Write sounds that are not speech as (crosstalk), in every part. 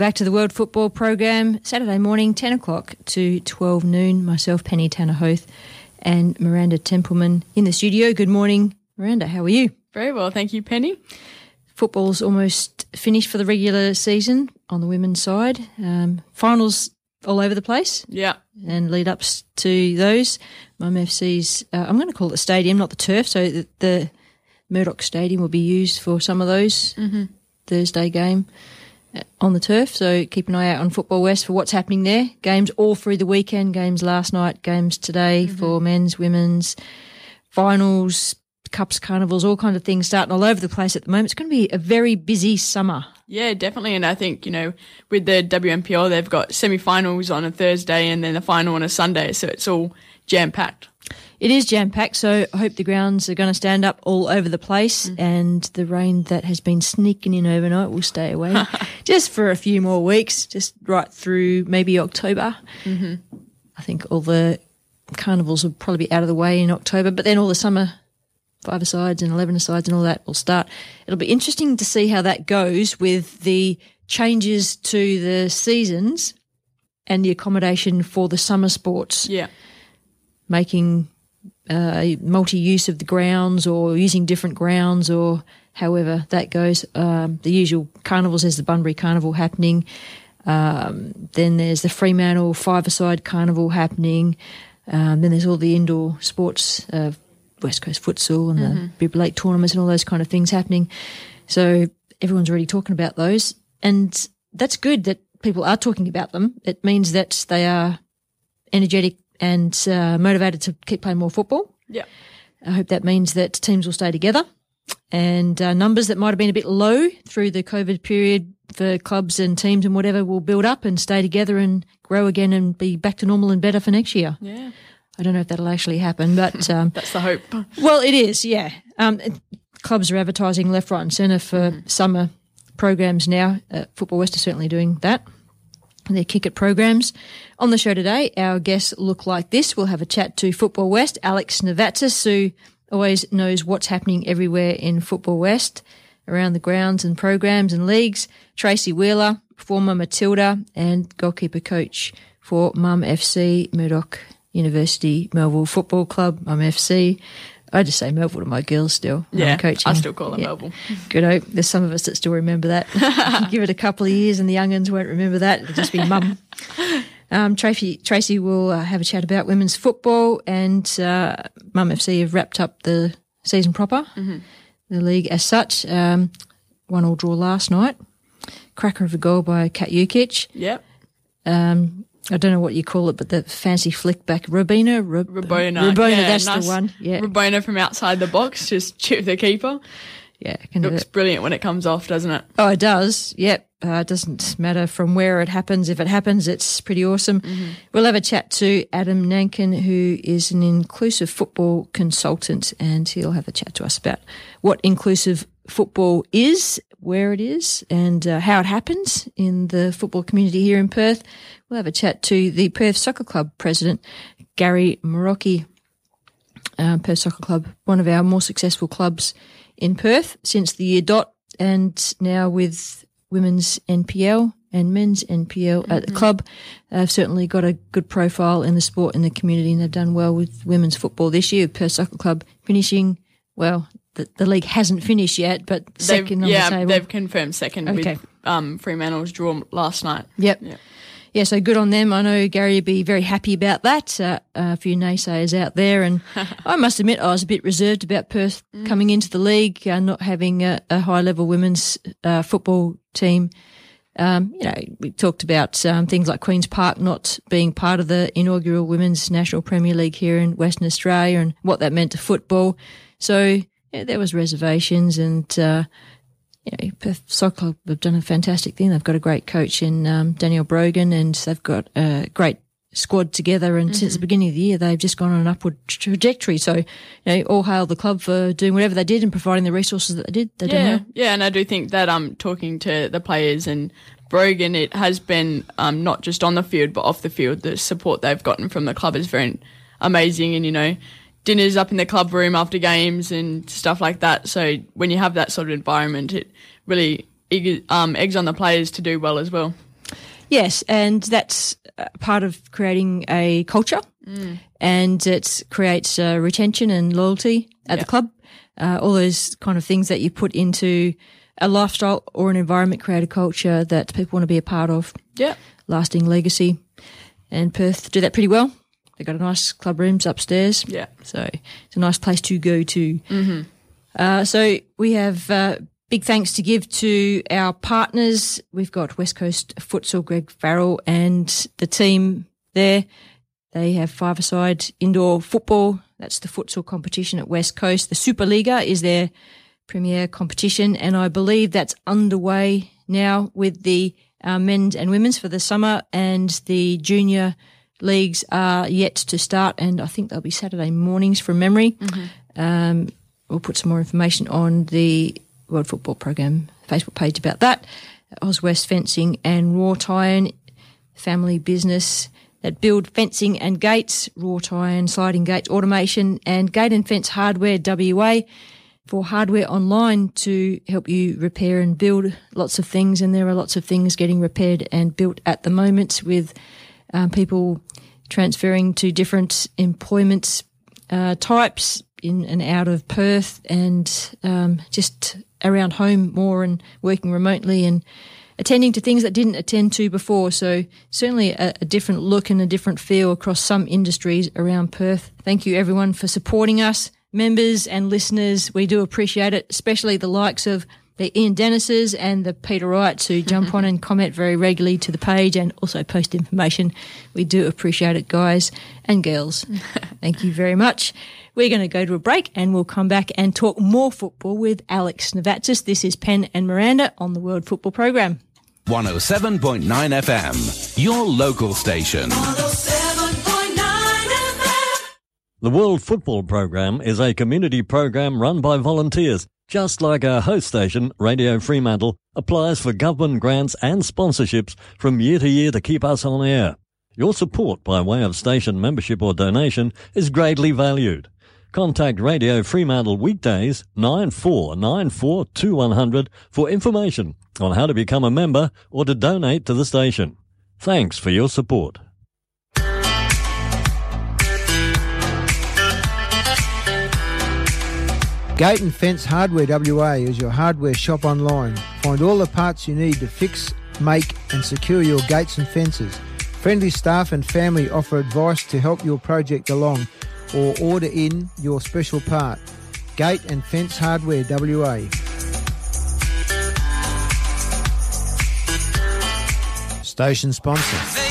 Back to the World Football Program, Saturday morning, 10 o'clock to 12 noon. Myself, Penny Tanner Hoath, and Miranda Templeman in the studio. Good morning, Miranda. How are you? Very well, thank you, Penny. Football's almost finished for the regular season on the women's side. Um, finals all over the place. Yeah. And lead ups to those. Mum FC's, uh, I'm going to call it the stadium, not the turf. So the, the Murdoch Stadium will be used for some of those Mm-hmm. Thursday game on the turf. So keep an eye out on Football West for what's happening there. Games all through the weekend, games last night, games today mm-hmm. for men's, women's, finals, cups, carnivals, all kind of things starting all over the place at the moment. It's going to be a very busy summer. Yeah, definitely. And I think, you know, with the WNPL, they've got semi finals on a Thursday and then the final on a Sunday. So it's all jam packed. It is jam packed, so I hope the grounds are going to stand up all over the place and the rain that has been sneaking in overnight will stay away (laughs) just for a few more weeks, just right through maybe October. Mm-hmm. I think all the carnivals will probably be out of the way in October, but then all the summer five sides and 11 sides and all that will start. It'll be interesting to see how that goes with the changes to the seasons and the accommodation for the summer sports Yeah. making uh, multi use of the grounds or using different grounds or however that goes. Um, the usual carnivals, there's the Bunbury Carnival happening. Um, then there's the Fremantle five-a-side carnival happening. Um, then there's all the indoor sports, uh, West Coast futsal and the Bib Lake tournaments and all those kind of things happening. So everyone's already talking about those. And that's good that people are talking about them. It means that they are energetic and uh, motivated to keep playing more football. Yeah. I hope that means that teams will stay together and uh, numbers that might have been a bit low through the COVID period for clubs and teams and whatever will build up and stay together and grow again and be back to normal and better for next year. Yeah. I don't know if that'll actually happen, but (laughs) um, That's the hope. well, it is, yeah. Um, clubs are advertising left, right, and centre for summer programs now. Uh, Football West is certainly doing that. Their kick it programs. On the show today, our guests look like this. We'll have a chat to Football West, Alex Novatsis, who always knows what's happening everywhere in Football West, around the grounds and programs and leagues. Tracey Wheeler, former Matilda and goalkeeper coach for Mum FC, Murdoch University, Melville Football Club, Mum FC. I just say Melville to my girls still. I'm Yeah. coaching. I still call them Yeah. Melbourne. (laughs) Good hope. There's some of us that still remember that. (laughs) Give it a couple of years and the young'uns won't remember that. It'll just be mum. (laughs) Um, Tracey, Tracey will uh, have a chat about women's football and uh, Mum FC have wrapped up the season proper, the league as such. Um, one all draw last night. Cracker of a goal by Kat Jukic. Yep. um, I don't know what you call it, but the fancy flick back. Robina? Ro- Rabona. Rabona, yeah, that's nice the one. Yeah. Rabona from outside the box, just chip the keeper. yeah. Can Looks brilliant when it comes off, doesn't it? Oh, it does. Yep. Uh, it doesn't matter from where it happens. If it happens, it's pretty awesome. We'll have a chat to Adam Nankin, who is an inclusive football consultant, and he'll have a chat to us about what inclusive football is, where it is, and uh, how it happens in the football community here in Perth. We'll have a chat to the Perth Soccer Club president, Gary Marocchi uh, Perth Soccer Club, one of our more successful clubs in Perth since the year dot, and now with women's NPL and men's NPL at the club. They've certainly got a good profile in the sport in the community, and they've done well with women's football this year. Perth Soccer Club finishing well. The, the league hasn't finished yet, but They've, 2nd on yeah, the table. they've confirmed second Okay. with um, Fremantle's draw last night. Yep. Yeah. Yeah, so good on them. I know Gary would be very happy about that. Uh, a few naysayers out there, and (laughs) I must admit I was a bit reserved about Perth coming into the league, uh, not having a, a high level women's uh, football team. Um, you know, we talked about um, things like Queens Park not being part of the inaugural Women's National Premier League here in Western Australia, and what that meant to football. So yeah, there was reservations, and uh, you know, Perth Soccer Club have done a fantastic thing. They've got a great coach in um, Daniel Brogan, and they've got a great squad together. And since the beginning of the year, they've just gone on an upward trajectory. So, you know, all hail the club for doing whatever they did and providing the resources that they did. They Yeah, yeah, and I do think that um, talking to the players and Brogan, it has been um, not just on the field but off the field. The support they've gotten from the club is very amazing, and you know, dinners up in the club room after games and stuff like that. So when you have that sort of environment, it really um, eggs on the players to do well as well. Yes, and that's uh, part of creating a culture, and it creates uh, retention and loyalty at Yeah. the club. Uh, all those kind of things that you put into a lifestyle or an environment create a culture that people want to be a part of. Yeah, Lasting legacy, and Perth do that pretty well. They've got a nice club rooms upstairs. yeah. So it's a nice place to go to. Mm-hmm. Uh, so we have uh, big thanks to give to our partners. We've got West Coast Futsal, Greg Farrell, and the team there. They have five-a-side indoor football. That's the futsal competition at West Coast. The Superliga is their premier competition, and I believe that's underway now with the uh, men's and women's for the summer, and the junior leagues are yet to start, and I think they'll be Saturday mornings from memory. Um, we'll put some more information on the World Football Program Facebook page about that. Oz West Fencing and Wrought Iron family business that build fencing and gates, wrought iron, sliding gates, automation, and gate and fence hardware WA for hardware online to help you repair and build lots of things. And there are lots of things getting repaired and built at the moment with um, people transferring to different employment uh, types in and out of Perth and um, just around home more and working remotely and attending to things that didn't attend to before. So certainly a, a different look and a different feel across some industries around Perth. Thank you everyone for supporting us, members and listeners. We do appreciate it, especially the likes of the Ian Dennises and the Peter Wrights who jump on and (laughs) comment very regularly to the page and also post information. We do appreciate it, guys and girls. (laughs) Thank you very much. We're going to go to a break and we'll come back and talk more football with Alex Novatsis. This is Penn and Miranda on the World Football Program. 107.9 FM, your local station. The World Football Program is a community program run by volunteers, just like our host station, Radio Fremantle, applies for government grants and sponsorships from year to year to keep us on air. Your support by way of station membership or donation is greatly valued. Contact Radio Fremantle weekdays 9494 2100 for information on how to become a member or to donate to the station. Thanks for your support. Gate and Fence Hardware WA is your hardware shop online. Find all the parts you need to fix, make, and secure your gates and fences. Friendly staff and family offer advice to help your project along or order in your special part. Gate and Fence Hardware WA. Station sponsor.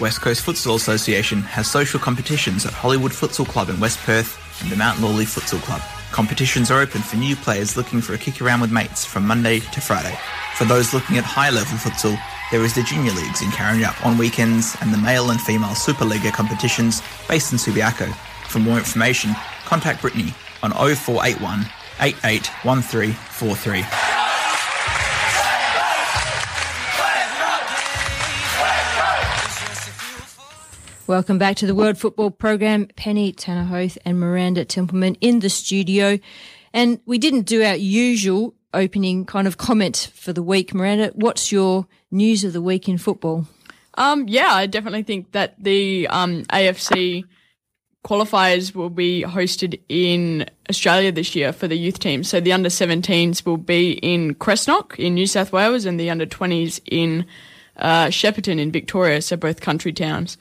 West Coast Futsal Association has social competitions at Hollywood Futsal Club in West Perth and the Mount Lawley Futsal Club. Competitions are open for new players looking for a kick around with mates from Monday to Friday. For those looking at high level futsal, there is the Junior Leagues in Karrinyup on weekends and the male and female Superliga competitions based in Subiaco. For more information, contact Brittany on 0481 881343. Welcome back to the World Football Program. Penny TannerHoath and Miranda Templeman in the studio. And we didn't do our usual opening kind of comment for the week. Miranda, what's your news of the week in football? Um, yeah, I definitely think that the um, AFC qualifiers will be hosted in Australia this year for the youth team. So the under 17s will be in Cessnock in New South Wales and the under 20s in uh, Shepparton in Victoria, so both country towns.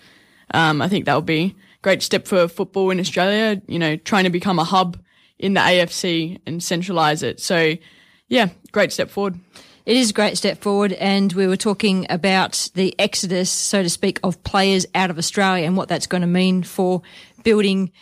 Um, I think that will be a great step for football in Australia, you know, trying to become a hub in the AFC and centralise it. So, yeah, great step forward. It is a great step forward, and we were talking about the exodus, so to speak, of players out of Australia and what that's going to mean for building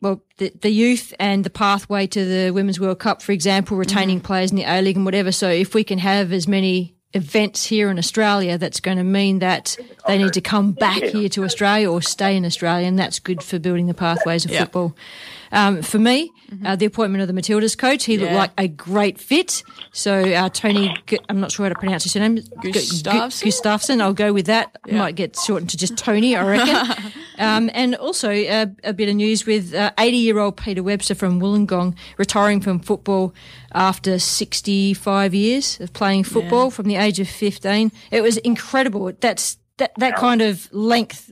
well, the, the youth and the pathway to the Women's World Cup, for example, retaining mm-hmm. players in the A League and whatever. So if we can have as many events here in Australia, that's going to mean that they need to come back here to Australia or stay in Australia, and that's good for building the pathways of football. Um, for me, mm-hmm. uh, the appointment of the Matildas coach, he yeah. looked like a great fit. So uh, Tony, I'm not sure how to pronounce his name, Gustavsson. Gustavsson. I'll go with that. Yeah. Might get shortened to just Tony, I reckon. (laughs) um, and also uh, a bit of news with 80-year-old uh, Peter Webster from Wollongong retiring from football after 65 years of playing football yeah. from the age of 15. It was incredible. That's that that kind of length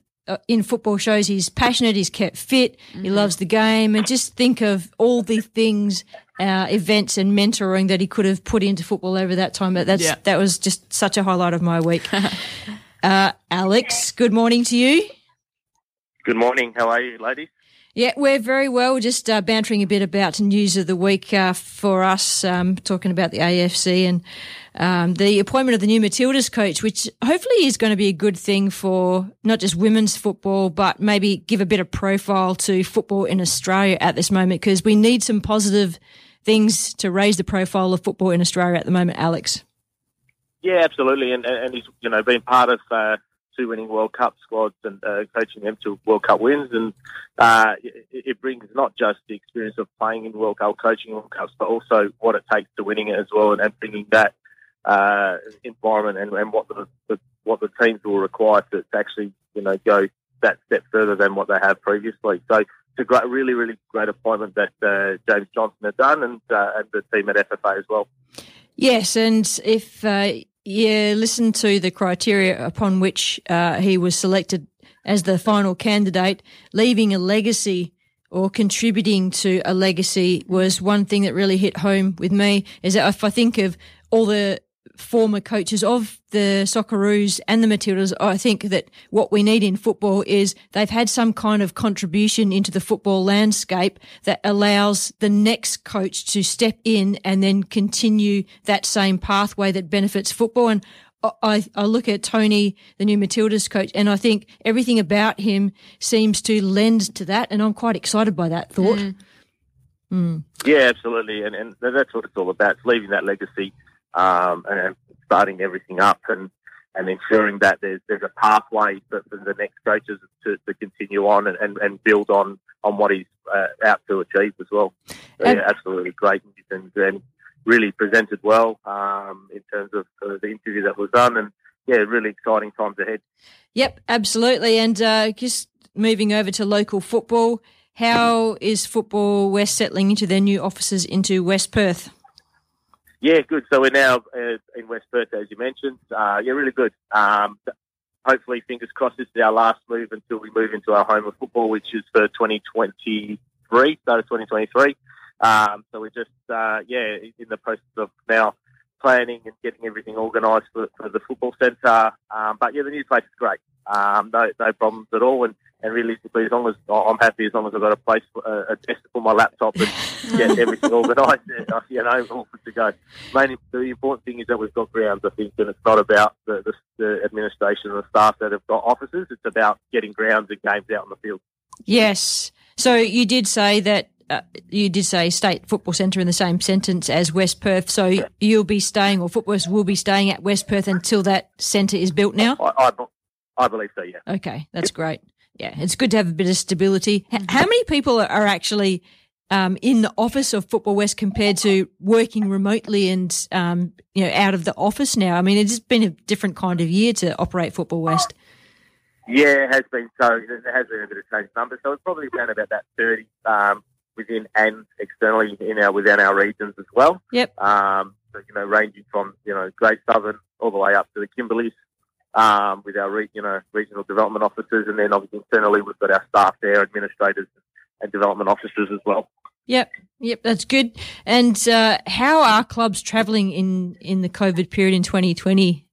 in football shows he's passionate, he's kept fit, mm-hmm. he loves the game, and just think of all the things, uh, events and mentoring that he could have put into football over that time. But that's yeah. that was just such a highlight of my week. (laughs) uh, Alex, good morning to you. Good morning. How are you, ladies? Yeah, we're very well. Just uh, bantering a bit about news of the week uh, for us, um, talking about the AFC and um, the appointment of the new Matildas coach, which hopefully is going to be a good thing for not just women's football, but maybe give a bit of profile to football in Australia at this moment because we need some positive things to raise the profile of football in Australia at the moment, Alex. Yeah, absolutely, and and he's you know been part of uh, two winning World Cup squads and uh, coaching them to World Cup wins. And uh, it, it, brings not just the experience of playing in World Cup, coaching World Cups, but also what it takes to winning it as well, and, and bringing that uh, environment and, and what the, the, what the teams will require to, to, actually you know go that step further than what they have previously. So it's a great, really, really great appointment that uh, James Johnson has done, and uh, and the team at FFA as well. Yes, and if uh, yeah, listen to the criteria upon which uh, he was selected as the final candidate. Leaving a legacy or contributing to a legacy was one thing that really hit home with me. Is that if I think of all the former coaches of the Socceroos and the Matildas, I think that what we need in football is they've had some kind of contribution into the football landscape that allows the next coach to step in and then continue that same pathway that benefits football. And I, I look at Tony, the new Matildas coach, and I think everything about him seems to lend to that. And I'm quite excited by that thought. Mm. Mm. Yeah, absolutely. And, and that's what it's all about. It's leaving that legacy um, and starting everything up and, and ensuring that there's there's a pathway for, for the next coaches to, to continue on and, and, and, build on on what he's uh, out to achieve as well. So, yeah, absolutely great and, and really presented well um, in terms of uh, the interview that was done and yeah, really exciting times ahead. Yep, absolutely. And uh, just moving over to local football, how is Football West settling into their new offices into West Perth? Yeah, good. So we're now uh, in West Perth, as you mentioned. Uh, yeah, really good. Um, hopefully, fingers crossed, this is our last move until we move into our home of football, which is for 2023, start of 2023. Um, so we're just, uh, yeah, in the process of now planning and getting everything organised for, for, the football centre. Um, but yeah, the new place is great. Um, no, no problems at all. And, and realistically, as long as I'm happy, as long as I've got a place, a, a desk to put my laptop and (laughs) get everything organised, uh, you know, all good to go. Mainly, the important thing is that we've got grounds, I think, and it's not about the, the, the administration and the staff that have got offices. It's about getting grounds and games out on the field. Yes. So you did say that uh, you did say state football centre in the same sentence as West Perth. So you'll be staying, or Footballers will be staying at West Perth until that centre is built now. I, I, I, believe so. Yeah. Okay, that's great. Yeah, it's good to have a bit of stability. How many people are actually um, in the office of Football West compared to working remotely and um, you know out of the office now? I mean, it's been a different kind of year to operate Football West. Yeah, it has been so. There has been a bit of change numbers, so it's probably around about that thirty um, within and externally in our within our regions as well. Yep. Um, so, you know, ranging from you know Great Southern all the way up to the Kimberleys um, with our re- you know regional development officers, and then obviously internally we've got our staff there, administrators and development officers as well. Yep, yep, that's good. And uh, how are clubs travelling in in the COVID period in 2020?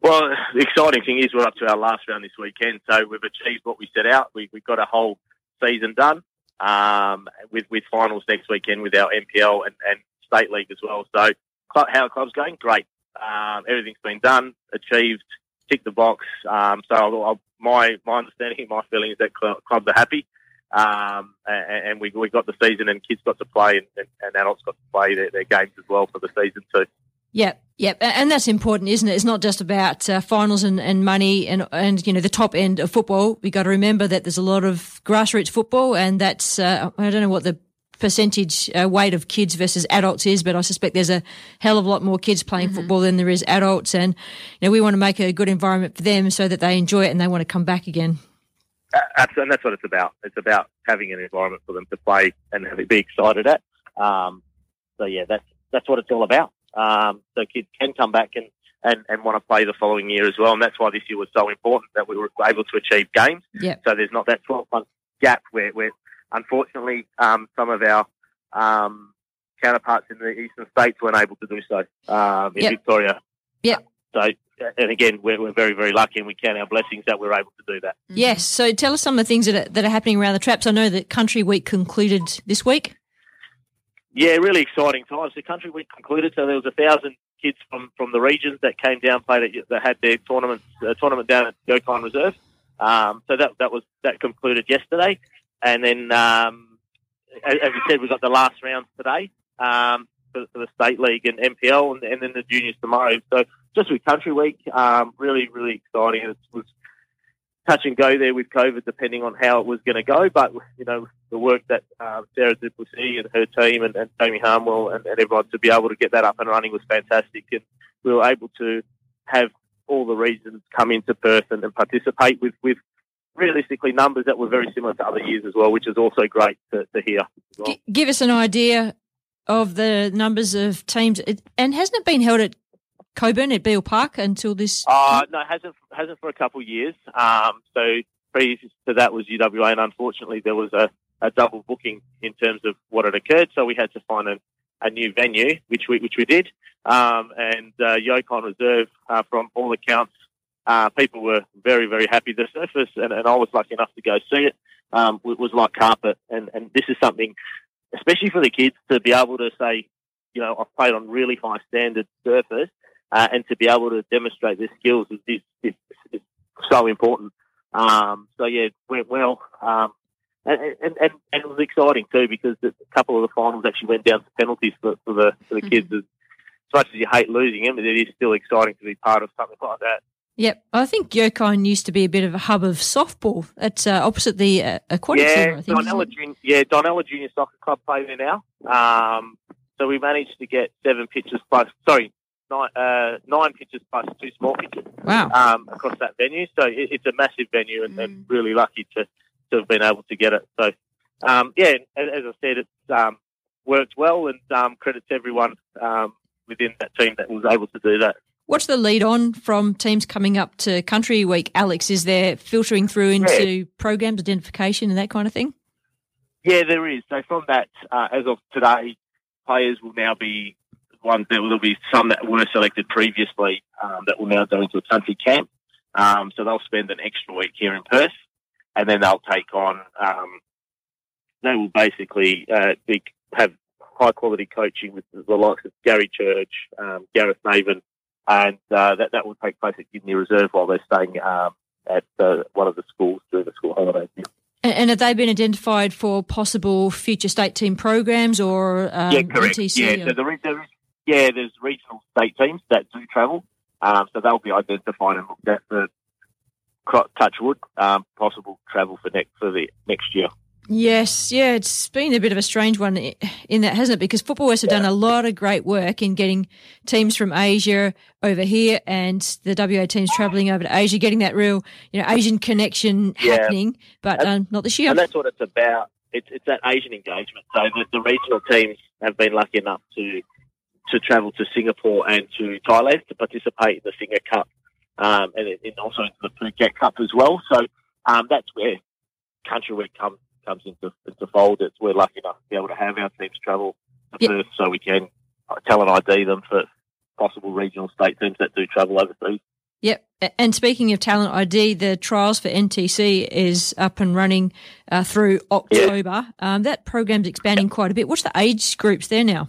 Well, the exciting thing is we're up to our last round this weekend, so we've achieved what we set out. We we got a whole season done um, with with finals next weekend with our MPL and, and state league as well. So, how are clubs going? Great. Um, everything's been done, achieved, tick the box. Um, so I'll, I'll, my my understanding, my feeling is that clubs are happy, um, and, and, we we got the season, and kids got to play, and, and, and adults got to play their, their, games as well for the season too. Yep, yep, and that's important, isn't it? It's not just about uh, finals and, and money and and you know the top end of football. We got to remember that there's a lot of grassroots football, and that's uh, I don't know what the percentage uh, weight of kids versus adults is, but I suspect there's a hell of a lot more kids playing mm-hmm. football than there is adults. And you know, we want to make a good environment for them so that they enjoy it and they want to come back again. Absolutely, and that's what it's about. It's about having an environment for them to play and it, be excited at. Um, so yeah, that's that's what it's all about. Um, so kids can come back and, and, and want to play the following year as well, and that's why this year was so important that we were able to achieve games. Yep. So there's not that 12 month gap where, where unfortunately, um, some of our um, counterparts in the eastern states weren't able to do so um, in yep. Victoria. Yeah. So, and again, we're, we're, very, very lucky, and we count our blessings that we're able to do that. Mm-hmm. Yes. So, tell us some of the things that are, that are happening around the traps. I know that Country Week concluded this week. Yeah, really exciting times. The Country Week concluded, so there was a thousand kids from, from the regions that came down, played at, that had their tournament uh, tournament down at Yokine Reserve. Um, so that that was that concluded yesterday. And then, um, as, you said, we've got the last rounds today um, for, for, the state league and MPL, and, and, then the juniors tomorrow. So just with Country Week, um, really, really exciting. It was touch and go there with COVID, depending on how it was going to go. But you know, the work that uh, Sarah Duplessis and her team and, and Jamie Harmwell and, and everyone to be able to get that up and running was fantastic, and we were able to have all the regions come into Perth and, and participate with with realistically numbers that were very similar to other years as well, which is also great to, to hear. Well. G- give us an idea of the numbers of teams, it, and hasn't it been held at Cockburn at Beale Park until this? Uh, no, it hasn't hasn't for a couple of years. Um, so previous to that was UWA, and unfortunately there was a, a double booking in terms of what had occurred. So we had to find a, a new venue, which we which we did. Um, and uh, Yokine Reserve, uh, from all accounts, uh, people were very, very happy. The surface, and, and I was lucky enough to go see it, um, was like carpet. And, and this is something, especially for the kids, to be able to say, you know, I've played on really high standard surface, uh, and to be able to demonstrate their skills is, is, is, is so important. Um, so yeah, it went well. Um, and, and, and, and, it was exciting too because a couple of the finals actually went down to penalties for, for the for the mm-hmm. kids. As, as much as you hate losing them, it is still exciting to be part of something like that. Yep, I think Yokine used to be a bit of a hub of softball. It's uh, opposite the uh, aquatic yeah, centre, I think. Dianella Junior, yeah, Dianella Junior Soccer Club play there now. Um, so we managed to get seven pitches plus, sorry, nine, uh, nine pitches plus two small pitches. Wow. Um, across that venue. So it, it's a massive venue and, mm. and, really lucky to, to have been able to get it. So, um, yeah, as, as, I said, it's um, worked well and um, credit to everyone um, within that team that was able to do that. What's the lead on from teams coming up to Country Week, Alex? Is there filtering through into yeah. programs, identification, and that kind of thing? Yeah, there is. So from that, uh, as of today, players will now be ones. There will be some that were selected previously um, that will now go into a country camp. Um, so they'll spend an extra week here in Perth, and then they'll take on. Um, they will basically uh, be, have high quality coaching with the likes of Gary Church, um, Gareth Maven, and uh, that that will take place at Kidney Reserve while they're staying um, at uh, one of the schools during the school holidays. And, and have they been identified for possible future state team programs or um, yeah, correct. NTC yeah, or- so there is, there is, yeah, there's regional state teams that do travel, um, so they'll be identified and looked at for cro- touchwood um, possible travel for next for the next year. Yes, yeah, it's been a bit of a strange one in that, hasn't it? Because Football West have done a lot of great work in getting teams from Asia over here and the WA teams travelling over to Asia, getting that real, you know, Asian connection Yeah. happening, but um, not this year. And that's what it's about. It's, it's that Asian engagement. So the, the regional teams have been lucky enough to to travel to Singapore and to Thailand to participate in the Singa Cup, um, and, and also in the Phuket Cup as well. So um, that's where Country Week comes comes into into fold. It's we're lucky enough to be able to have our teams travel to Yep. Perth, so we can uh, talent ID them for possible regional state teams that do travel overseas. Yep. And speaking of talent ID, the trials for NTC is up and running uh, through October. Um, that program's expanding quite a bit. What's the age groups there now?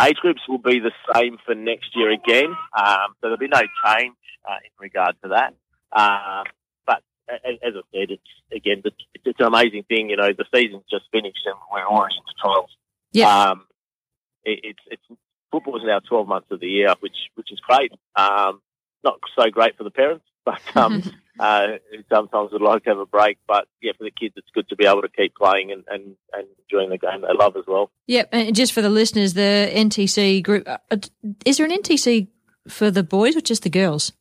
Age groups will be the same for next year again, um, so there'll be no change uh, in regard to that. Uh, but a- a- as I said, it's again, it's, it's an amazing thing. You know, the season's just finished and we're already into trials. Yeah. Um, it, it's it's football is now twelve months of the year, which which is great. Um, not so great for the parents, (laughs) but um, (laughs) uh, sometimes would like to have a break. But yeah, for the kids, it's good to be able to keep playing and, and, and enjoying the game they love as well. Yep. And just for the listeners, the NTC group, uh, is there an NTC for the boys or just the girls?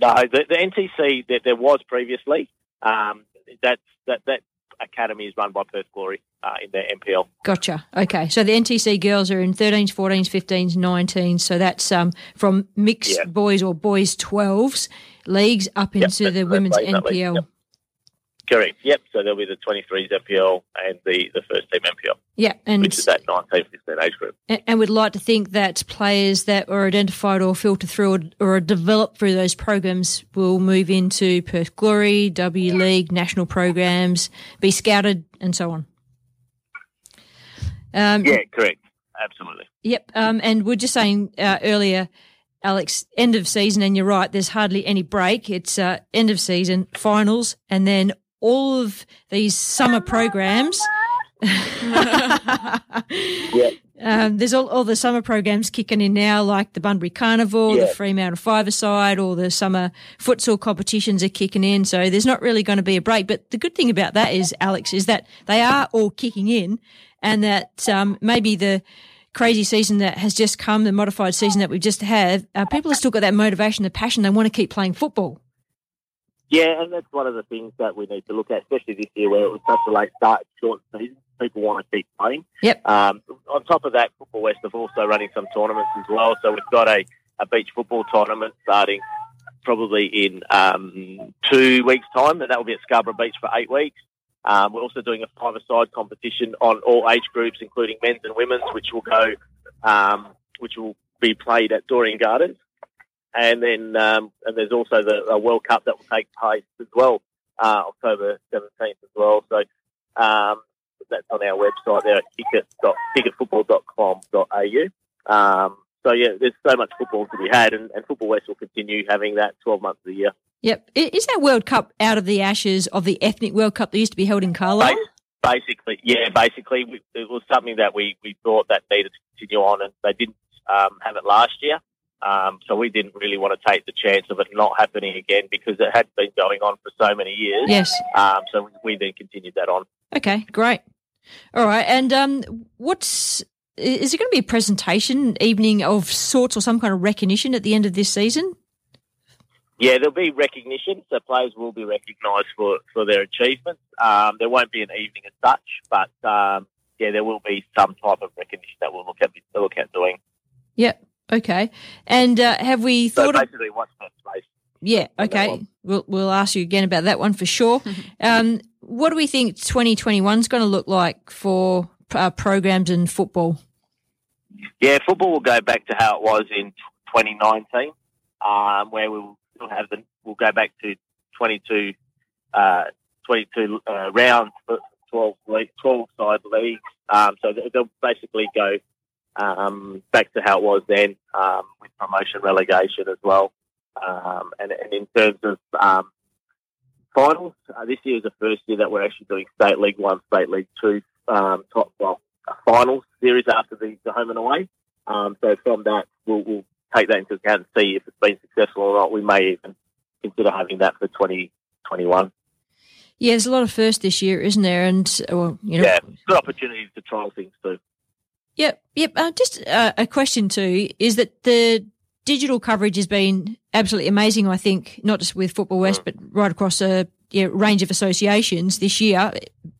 No, the, the NTC that there was previously, um, that's, that that academy is run by Perth Glory uh, in their MPL. Gotcha. Okay. So the NTC girls are in 13s, 14s, 15s, 19s. So that's um, from mixed Yeah. boys or boys 12s leagues up Yep, into the women's that NPL. yep. Correct. Yep. So there'll be the 23s MPL and the, the first team MPL, Yeah. And which is that 19, 15 age group. And and we'd like to think that players that are identified or filtered through or, or are developed through those programs will move into Perth Glory, W League, national programs, be scouted, and so on. Um, Yeah, correct. Absolutely. Yep. Um, and we're just saying uh, earlier, Alex, end of season, and you're right, there's hardly any break. It's uh, end of season, finals, and then all of these summer programs. (laughs) Um, there's all, all the summer programs kicking in now, like the Bunbury Carnival, the Yeah. Fremantle Five-a-side, all the summer futsal competitions are kicking in. So there's not really going to be a break. But the good thing about that is, Alex, is that they are all kicking in and that um, maybe the crazy season that has just come, the modified season that we've just had, uh, people have still got that motivation, the passion. They want to keep playing football. Yeah, and that's one of the things that we need to look at, especially this year where it was such a late start, short season. People want to keep playing. Yep. Um, on top of that, Football West have also running some tournaments as well. So we've got a, a beach football tournament starting probably in um, two weeks' time, and that will be at Scarborough Beach for eight weeks. Um, we're also doing a five-a-side competition on all age groups, including men's and women's, which will go, um, which will be played at Dorrien Gardens. And then, um, and there's also the a World Cup that will take place as well, uh, October 17th as well. So, um, that's on our website there at ticket dot- ticketfootball.com.au. Um, so yeah, there's so much football to be had, and, and Football West will continue having that 12 months of the year. Yep. Is that World Cup out of the ashes of the ethnic World Cup that used to be held in Carlisle? Basically, yeah, basically, it was something that we, we thought that needed to continue on, and they didn't um, have it last year. Um, so we didn't really want to take the chance of it not happening again because it had been going on for so many years. Yes. Um, so we, we then continued that on. Okay, great. All right, and um, what's is it going to be a presentation evening of sorts or some kind of recognition at the end of this season? Yeah, there'll be recognition, so players will be recognised for, for their achievements. Um, there won't be an evening as such, but um, yeah, there will be some type of recognition that we'll look at look at doing. Yep. Okay. And uh, have we So thought? of, basically, what's that space? yeah. Okay. We'll we'll ask you again about that one for sure. (laughs) um, what do we think 2021 is going to look like for uh, programs in football? Yeah, football will go back to how it was in 2019, um, where we'll still have the we'll go back to 22 uh, 22 uh, rounds 12, league, 12 side leagues. Um, so they'll basically go um, back to how it was then um, with promotion relegation as well. Um, and, and, in terms of um, finals, uh, this year is the first year that we're actually doing State League 1, State League 2 um, top well, finals series after the, the home and away. Um, so from that, we'll, we'll, take that into account and see if it's been successful or not. We may even consider having that for 2021. Yeah, there's a lot of first this year, isn't there? And well, you know, yeah, good opportunities to trial things too. Yep, yep. Uh, just uh, a question too is that the digital coverage has been absolutely amazing. I think not just with Football West, mm. but right across a yeah, range of associations this year.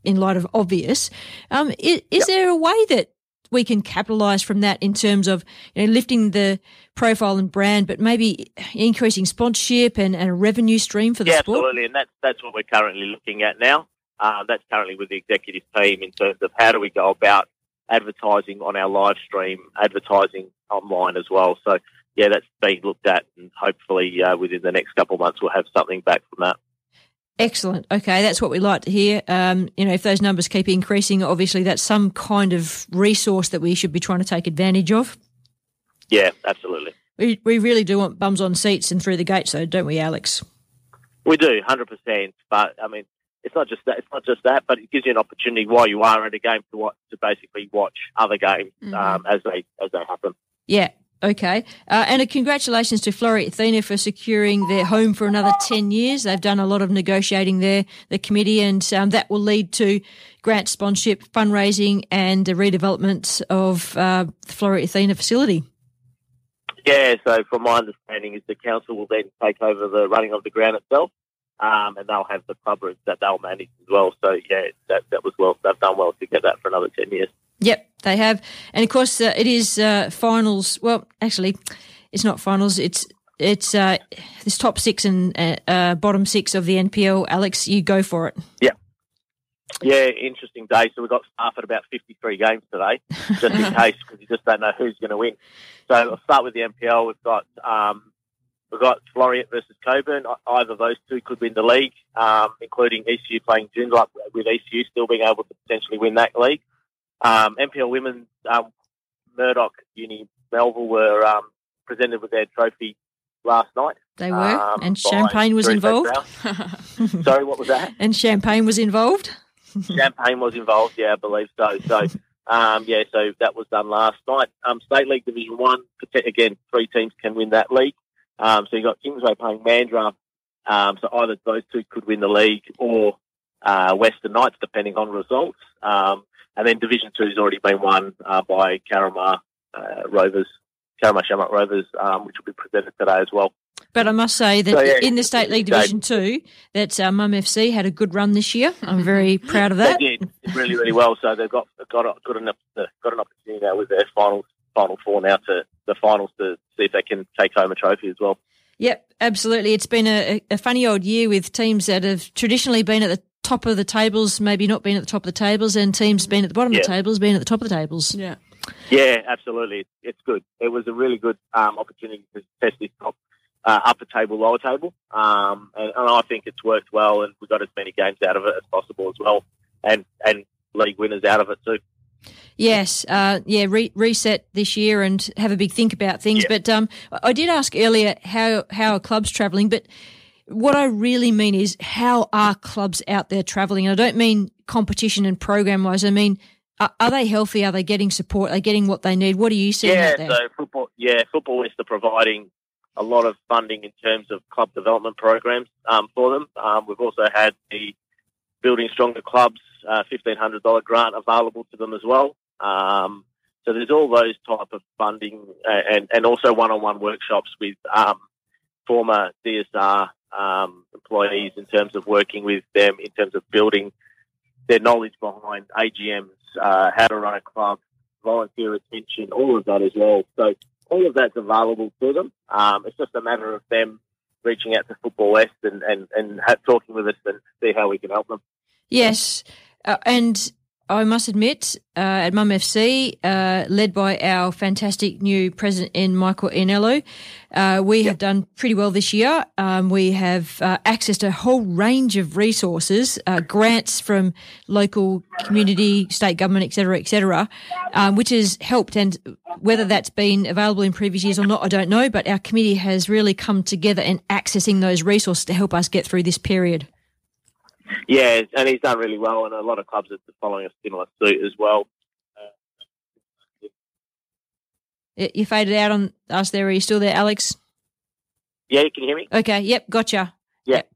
In light of obvious, um, is, is yep. there a way that we can capitalise from that in terms of you know, lifting the profile and brand, but maybe increasing sponsorship and, and a revenue stream for the yeah, sport? Absolutely, and that's that's what we're currently looking at now. Uh, that's currently with the executive team in terms of how do we go about advertising on our live stream, advertising online as well. So yeah, that's being looked at, and hopefully uh, within the next couple of months we'll have something back from that. Excellent. Okay, that's what we like to hear. Um, you know, if those numbers keep increasing, obviously that's some kind of resource that we should be trying to take advantage of. Yeah, absolutely. We we really do want bums on seats and through the gates, though, don't we, Alex? We do, hundred percent. But I mean, it's not just that. It's not just that, but it gives you an opportunity while you are at a game to watch to basically watch other games mm-hmm. um, as they as they happen. Yeah, Okay. Uh, and a congratulations to Floreat Athena for securing their home for another 10 years. They've done a lot of negotiating there, the committee, and um, that will lead to grant sponsorship, fundraising, and the redevelopment of uh, the Floreat Athena facility. Yeah, so from my understanding is the council will then take over the running of the ground itself. Um, and they'll have the club that they'll manage as well. So yeah, that that was well. They've done well to get that for another ten years. Yep, they have, and of course uh, it is uh, finals. Well, actually, it's not finals. It's it's uh, this top six and uh, uh, bottom six of the NPL. Alex, you go for it. Yeah. Yeah, interesting day. So we've got staff at about 53 games today, just in (laughs) case, because you just don't know who's going to win. So I'll start with the NPL. We've got um, we've got Floreat versus Cockburn. Either of those two could win the league, um, including ECU playing Joondalup, with ECU still being able to potentially win that league. Um, NPL Women's um, Murdoch Uni Melville were um, presented with their trophy last night. They were, um, and champagne was involved. (laughs) Sorry, what was that? And champagne was involved. champagne was involved, yeah, I believe so. So, um, yeah, so that was done last night. Um, State League Division One, again, three teams can win that league. Um, so you've got Kingsway playing Mandurah. Um, so either those two could win the league or uh, Western Knights, depending on results. Um, and then Division Two has already been won uh, by Carramar uh, Rovers, Carramar Shamrock Rovers, um, which will be presented today as well. But I must say that so, yeah, in the State League Division Two, that uh, Mum FC had a good run this year. I'm very proud of that. They did really, really well. So they've got got a, got enough got an opportunity now with their finals final four now to the finals to see if they can take home a trophy as well. Yep, absolutely. It's been a, a funny old year with teams that have traditionally been at the top of the tables, maybe not being at the top of the tables, and teams being at the bottom yeah. of the tables, being at the top of the tables. Yeah. Yeah, absolutely. It's good. It was a really good um, opportunity to test this top uh, upper table, lower table, um, and, and, I think it's worked well, and we got as many games out of it as possible as well, and and league winners out of it too. Yes, uh, yeah, re- reset this year and have a big think about things. Yeah. But um, I did ask earlier how how are clubs travelling, but what I really mean is how are clubs out there travelling? I don't mean competition and program wise. I mean, are, are, they healthy? Are they getting support? Are they getting what they need? What are you seeing yeah? So football, yeah, football is the providing a lot of funding in terms of club development programs um, for them. Um, we've also had the Building Stronger Clubs uh, $1,500 grant available to them as well. Um, so there's all those type of funding uh, and, and also one-on-one workshops with um, former DSR um, employees in terms of working with them in terms of building their knowledge behind AGMs, uh, how to run a club, volunteer retention, all of that as well. So all of that's available to them. Um, it's just a matter of them reaching out to Football West and, and, and talking with us and see how we can help them. Yes. Uh, and I must admit, uh, at Mum FC, uh, led by our fantastic new president in Michael Inello, uh, we have done pretty well this year. Um, we have uh, accessed a whole range of resources, uh, grants from local community, state government, etc., etc., um, which has helped. And whether that's been available in previous years or not, I don't know. But our committee has really come together in accessing those resources to help us get through this period. Yeah, and he's done really well, and a lot of clubs are following a similar suit as well. You faded out on us there. Are you still there, Alex? Yeah, you can hear me? Okay. Yep. Gotcha. Yeah. Yep.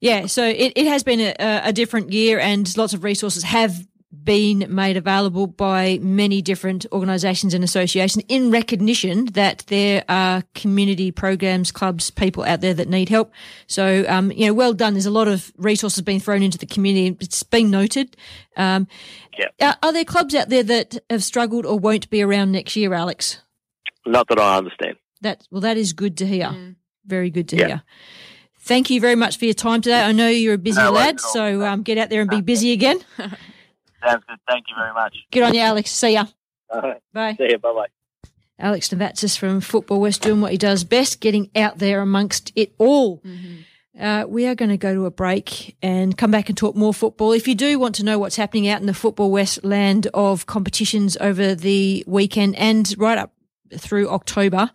Yeah. So it, it has been a, a different year and lots of resources have been made available by many different organisations and associations in recognition that there are community programs, clubs, people out there that need help. So, um, you know, well done. There's a lot of resources being thrown into the community. It's been noted. Um, Yeah. are, are there clubs out there that have struggled or won't be around next year, Alex? Not that I understand. That well, that is good to hear. Very good to Yeah. hear. Thank you very much for your time today. I know you're a busy No lad, at all. so um, get out there and be busy again. (laughs) Sounds good. Thank you very much. Good on you, Alex. See ya. All right. Bye. See you. Bye bye. Alex Novatsis from Football West doing what he does best, getting out there amongst it all. Uh, we are going to go to a break and come back and talk more football. If you do want to know what's happening out in the Football West land of competitions over the weekend and right up through October,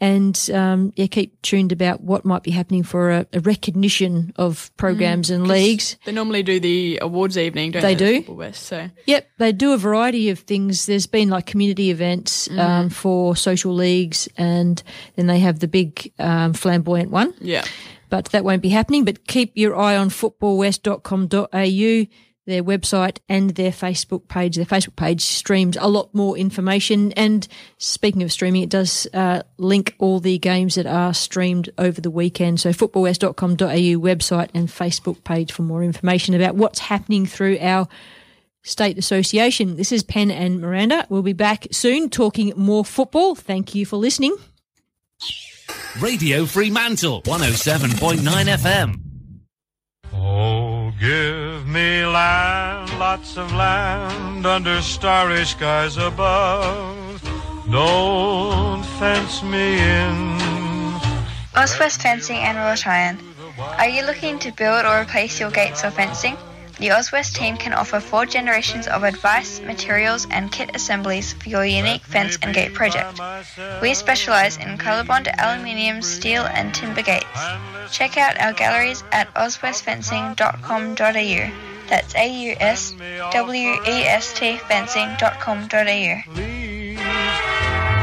and um, yeah, keep tuned about what might be happening for a, a recognition of programs and leagues. They normally do the awards evening, don't They they? do. West, so Yep, they do a variety of things. There's been like community events um, for social leagues, and then they have the big um, flamboyant one. yeah. But that won't be happening. But keep your eye on footballwest.com.au, their website, and their Facebook page. Their Facebook page streams a lot more information. And speaking of streaming, it does uh, link all the games that are streamed over the weekend. So footballwest.com.au website and Facebook page for more information about what's happening through our State Association. This is Penn and Miranda. We'll be back soon talking more football. Thank you for listening. Radio Fremantle, 107.9 FM. Oh, give me land, lots of land under starry skies above. Don't fence me in. Auswest Fencing and Wrought Iron. Are you looking to build or replace your gates or fencing? The Auswest team can offer four generations of advice, materials, and kit assemblies for your unique fence and gate project. We specialise in colorbond, aluminium, steel, and timber gates. Check out our galleries at auswestfencing.com.au. That's A U S W E S T fencing.com.au.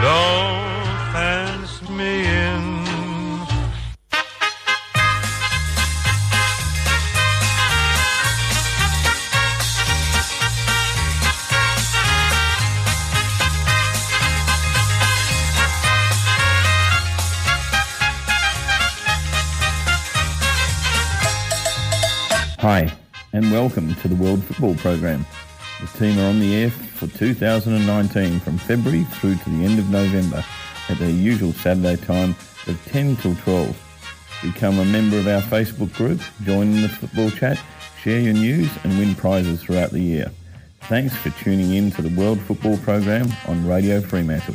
Don't fence me in. Hi, and welcome to the World Football Program. The team are on the air for 2019 from February through to the end of November at their usual Saturday time of 10 till 12. Become a member of our Facebook group, join in the football chat, share your news and win prizes throughout the year. Thanks for tuning in to the World Football Program on Radio Fremantle.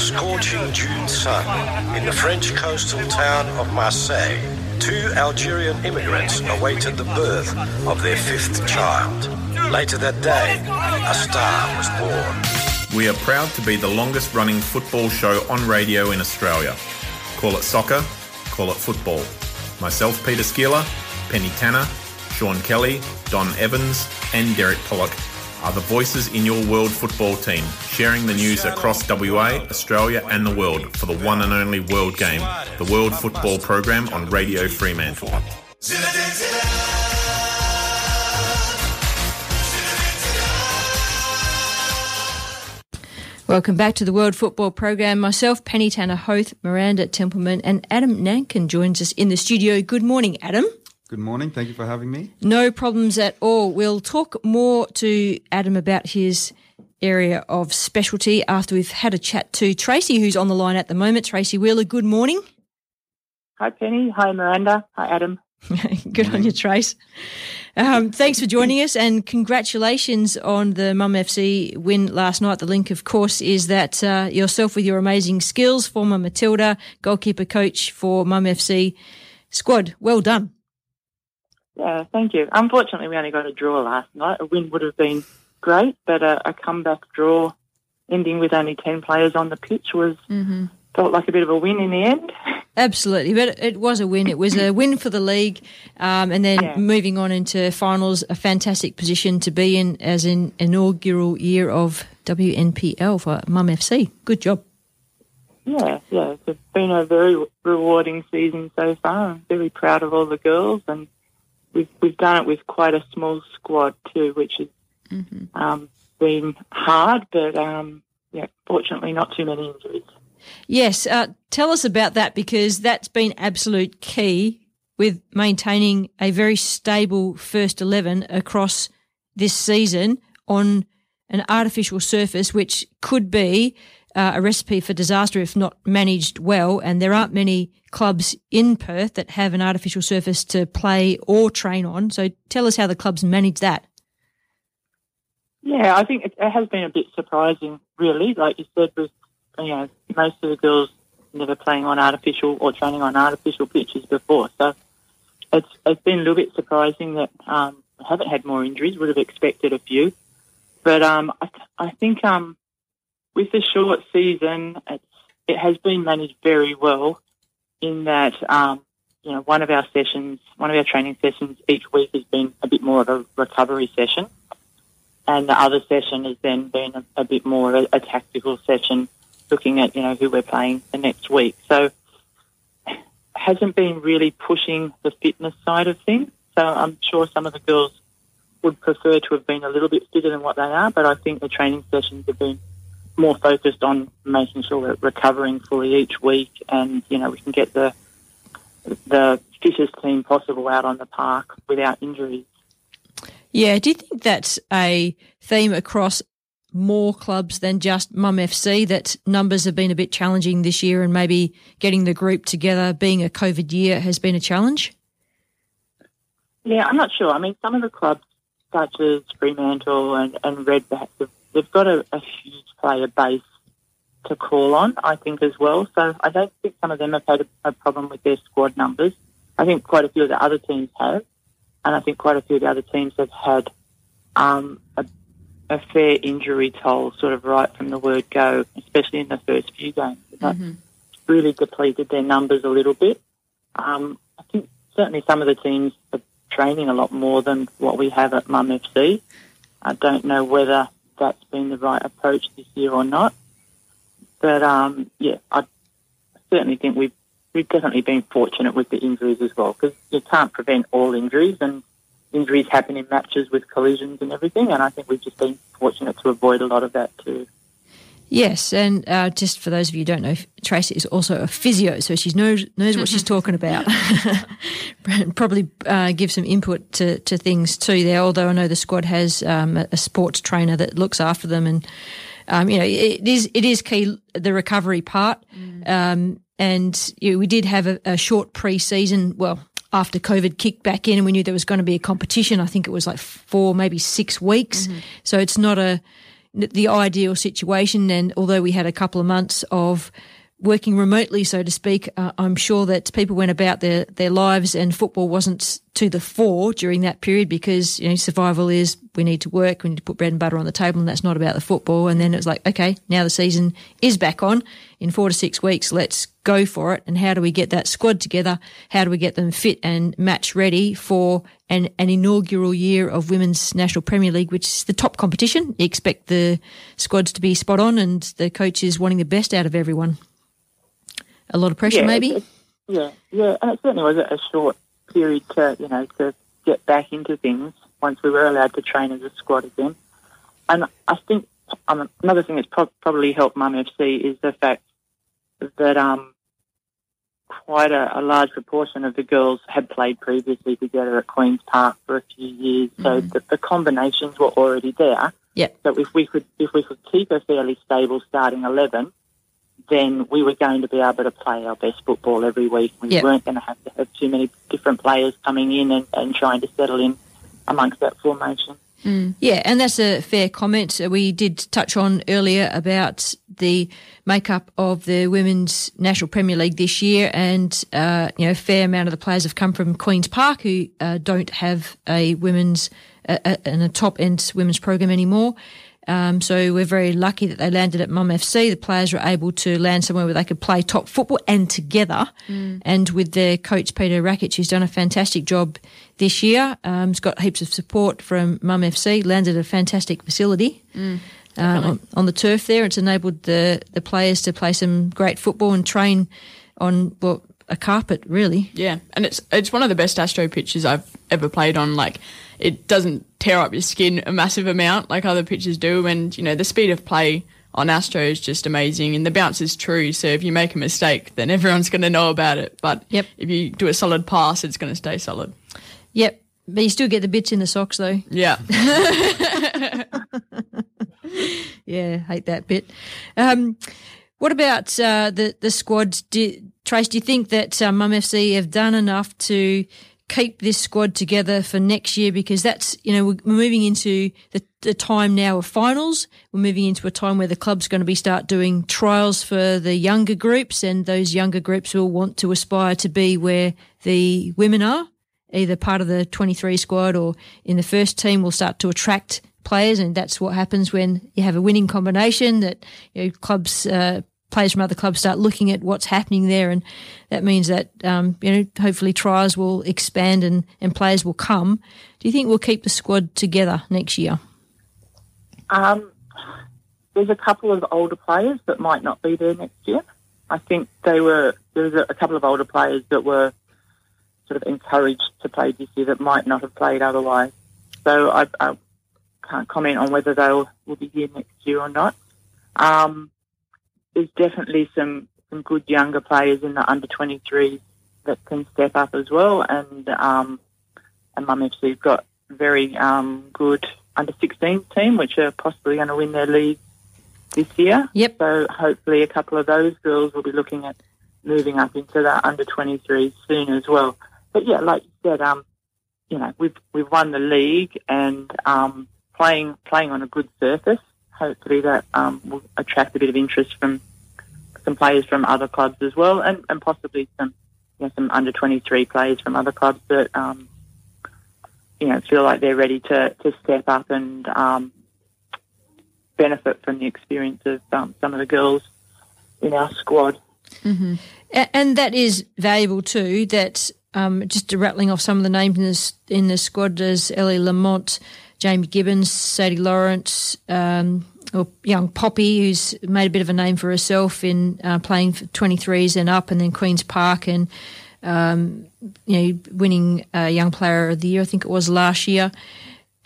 Scorching June sun, in the French coastal town of Marseille, two Algerian immigrants awaited the birth of their fifth child. Later that day, a star was born. We are proud to be the longest running football show on radio in Australia. Call it soccer, call it football. Myself, Peter Szkiela, Penny Tanner, Sean Kelly, Don Evans, and Derek Pollock are the voices in your world football team, sharing the news across WA, Australia, and the world for the one and only World Game, the World Football Program on Radio Fremantle. Welcome back to the World Football Program. Myself, Penny Tanner Hoath, Miranda Templeman, and Adam Nankin joins us in the studio. Good morning, Adam. Good morning. Thank you for having me. No problems at all. We'll talk more to Adam about his area of specialty after we've had a chat to Tracey, who's on the line at the moment. Tracey Wheeler, good morning. Hi, Penny. Hi, Miranda. Hi, Adam. (laughs) Good on you, Trace. Um, thanks for joining us and congratulations on the Mum FC win last night. The link, of course, is that uh, yourself with your amazing skills, former Matilda goalkeeper coach for Mum FC squad. Well done. Yeah, thank you. Unfortunately, we only got a draw last night. A win would have been great, but a, a comeback draw ending with only 10 players on the pitch was Mm-hmm. felt like a bit of a win in the end. (laughs) Absolutely, but it was a win. It was a win for the league, um, and then Yeah. moving on into finals, a fantastic position to be in as an inaugural year of WNPL for Mum FC. Good job. Yeah, yeah. It's been a very rewarding season so far. I'm very proud of all the girls, and we've we've done it with quite a small squad too, which has um, been hard, but um, yeah, fortunately not too many injuries. Yes, uh, tell us about that because that's been absolute key with maintaining a very stable first 11 across this season on an artificial surface, which could be uh, a recipe for disaster if not managed well. And there aren't many clubs in Perth that have an artificial surface to play or train on. So tell us how the clubs manage that. Yeah, I think it, has been a bit surprising, really. Like you said, with you know most of the girls never playing on artificial or training on artificial pitches before, so it's it's been a little bit surprising that um, haven't had more injuries. Would have expected a few, but um, I, I think um, with the short season, it has been managed very well. In that, um, you know, one of our sessions, one of our training sessions each week has been a bit more of a recovery session and the other session has then been a, a bit more a, a tactical session, looking at you know who we're playing the next week. So hasn't been really pushing the fitness side of things. So I'm sure some of the girls would prefer to have been a little bit fitter than what they are, but I think the training sessions have been more focused on making sure we're recovering fully each week, and you know we can get the the fittest team possible out on the park without injuries. Yeah, do you think that's a theme across more clubs than just Mum FC that numbers have been a bit challenging this year and maybe getting the group together being a COVID year has been a challenge? Yeah, I'm not sure. I mean, some of the clubs, such as Fremantle and, and Redbacks, have, they've got a, a huge player base to call on, I think, as well. So I don't think some of them have had a, a problem with their squad numbers. I think quite a few of the other teams have. And I think quite a few of the other teams have had um, a, a fair injury toll sort of right from the word go, especially in the first few games. That really depleted their numbers a little bit. Um, I think certainly some of the teams are training a lot more than what we have at Mum FC. I don't know whether that's been the right approach this year or not. But um, yeah, I certainly think we've we've definitely been fortunate with the injuries as well because you can't prevent all injuries and injuries happen in matches with collisions and everything. And I think we've just been fortunate to avoid a lot of that too. Yes, and uh, just for those of you who don't know, Tracey is also a physio, so she knows knows what she's talking about. (laughs) Probably uh, give some input to, to things too there. Although I know the squad has um, a, a sports trainer that looks after them, and um, you know it is it is key the recovery part. Um, and you know, we did have a, a short pre-season. Well, after COVID kicked back in, and we knew there was going to be a competition. I think it was like four, maybe six weeks. So it's not a the ideal situation. And although we had a couple of months of working remotely, so to speak, uh, I'm sure that people went about their, their lives and football wasn't to the fore during that period because, you know, survival is we need to work, we need to put bread and butter on the table and that's not about the football. And then it was like, okay, now the season is back on in four to six weeks. Let's go for it. And how do we get that squad together? How do we get them fit and match ready for an, an inaugural year of Women's National Premier League, which is the top competition? You expect the squads to be spot on and the coaches wanting the best out of everyone a lot of pressure, yeah, maybe. it's- Yeah, yeah, and it certainly was a short period to you know to get back into things once we were allowed to train as a squad again. And I think um, another thing that's pro- probably helped Mum FC is the fact that um, quite a, a large proportion of the girls had played previously together at Queens Park for a few years, so the, the combinations were already there. Yeah. So if we could if we could keep a fairly stable starting eleven, then we were going to be able to play our best football every week. We Yeah. weren't going to have to have too many different players coming in and, and trying to settle in amongst that formation. Yeah, and that's a fair comment. Uh, We did touch on earlier about the makeup of the Women's National Premier League this year, and uh, you know, a fair amount of the players have come from Queens Park who uh, don't have a women's uh, uh, and a top end women's program anymore. Um, so we're very lucky that they landed at Mum FC. The players were able to land somewhere where they could play top football and together. And with their coach Peter Rakic, who's done a fantastic job this year, um, he's got heaps of support from Mum FC. Landed a fantastic facility Mm, uh, on, on the turf there. It's enabled the the players to play some great football and train on well a carpet really. Yeah, and it's it's one of the best Astro pitches I've ever played on. Like, it doesn't tear up your skin a massive amount like other pitches do, and you know the speed of play on Astro is just amazing, and the bounce is true. So if you make a mistake, then (laughs) everyone's going to know about it. But Yep. if you do a solid pass, it's going to stay solid. Yep, but you still get the bits in the socks though. Yeah. (laughs) Yeah, hate that bit. Um, what about uh, the the squad? Do, Trace, do you think that uh, Mum FC have done enough to keep this squad together for next year? Because that's you know we're moving into the, the time now of finals. We're moving into a time where the club's going to be start doing trials for the younger groups, and those younger groups will want to aspire to be where the women are either part of the 23 squad or in the first team will start to attract players and that's what happens when you have a winning combination that you know, clubs uh, players from other clubs start looking at what's happening there and that means that um, you know hopefully trials will expand and, and players will come do you think we'll keep the squad together next year Um, there's a couple of older players that might not be there next year. I think they were there was a, a couple of older players that were sort of encouraged to play this year that might not have played otherwise. So I, I can't comment on whether they will will be here next year or not. Um, there's definitely some some good younger players in the under 23s that can step up as well, and um, and Mum FC have got a very um, good under 16 team, which are possibly going to win their league this year. Yep. So hopefully a couple of those girls will be looking at moving up into the under 23s soon as well. But yeah, like you said, um, you know, we've we've won the league and um, playing playing on a good surface. Hopefully that um, will attract a bit of interest from some players from other clubs as well, and, and possibly some you know, some under 23 players from other clubs that um, you know feel like they're ready to, to step up and um, benefit from the experience of um, some of the girls in our squad. Mm-hmm. And that is valuable too. That um, just rattling off some of the names in in the squad there's Ellie Lamont, Jamie Gibbons, Sadie Lawrence, um, or young Poppy, who's made a bit of a name for herself in uh, playing for 23s and up, and then Queens Park and um, you know winning uh, Young Player of the Year, I think it was last year.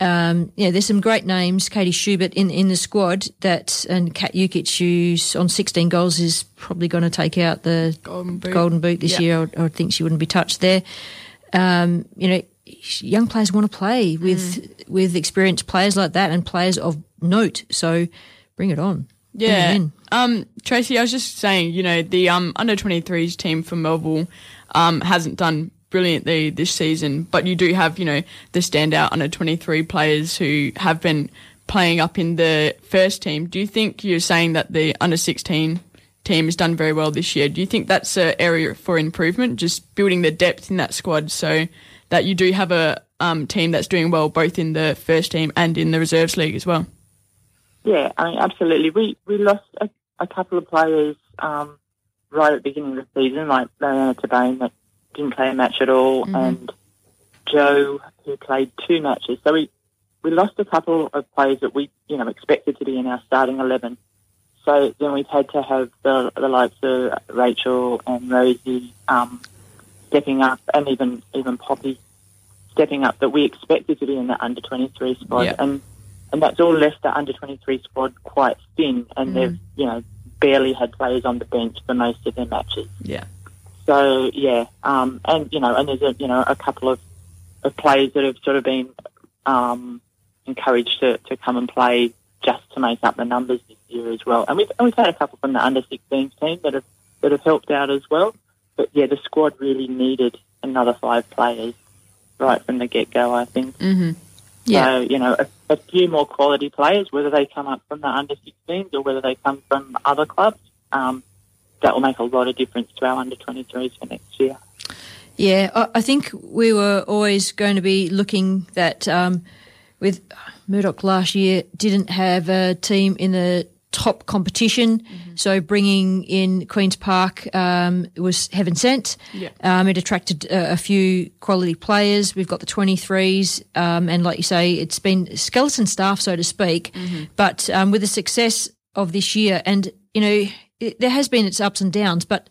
Um, yeah, there's some great names. Katie Schubert in in the squad that, and Kat Jukic, who's on 16 goals, is probably going to take out the Golden Boot. Golden Boot this Yeah. year. I, I think she wouldn't be touched there. Um, you know, young players want to play with with experienced players like that and players of note. So bring it on. Bring it Yeah. Um, Tracey, I was just saying, you know, the um, under 23s team for Melville um, hasn't done brilliantly this season, but you do have, you know, the standout under 23 players who have been playing up in the first team. Do you think you're saying that the under 16 team has done very well this year? Do you think that's an area for improvement, just building the depth in that squad so that you do have a um, team that's doing well both in the first team and in the reserves league as well? Yeah, I mean, absolutely. We we lost a, a couple of players um, right at the beginning of the season, like Mariana Tabane that didn't play a match at all, Mhm. and Joe who played two matches. So we we lost a couple of players that we you know expected to be in our starting eleven. So then we've had to have the, the likes of Rachel and Rosie um, stepping up, and even even Poppy stepping up that we expected to be in the under twenty three squad, Yeah. and and that's all left the under twenty three squad quite thin, and Mm. they've you know barely had players on the bench for most of their matches. Yeah. So yeah, um, and you know, and there's a you know a couple of, of players that have sort of been um, encouraged to, to come and play just to make up the numbers this year as well. And we've and we've had a couple from the under 16s team that have that have helped out as well. But yeah, the squad really needed another five players right from the get go. I think. Mm-hmm. So you know, a, a few more quality players, whether they come up from the under 16s or whether they come from other clubs. Um, that will make a lot of difference to our under 23s for next year. Yeah, I, I think we were always going to be looking that um, with Murdoch last year didn't have a team in the top competition, so bringing in Queens Park um, was heaven sent. Yeah. Um, it attracted uh, a few quality players. We've got the 23s, um, and like you say, it's been skeleton staff, so to speak. But um, with the success of this year, and you know, it, there has been its ups and downs, but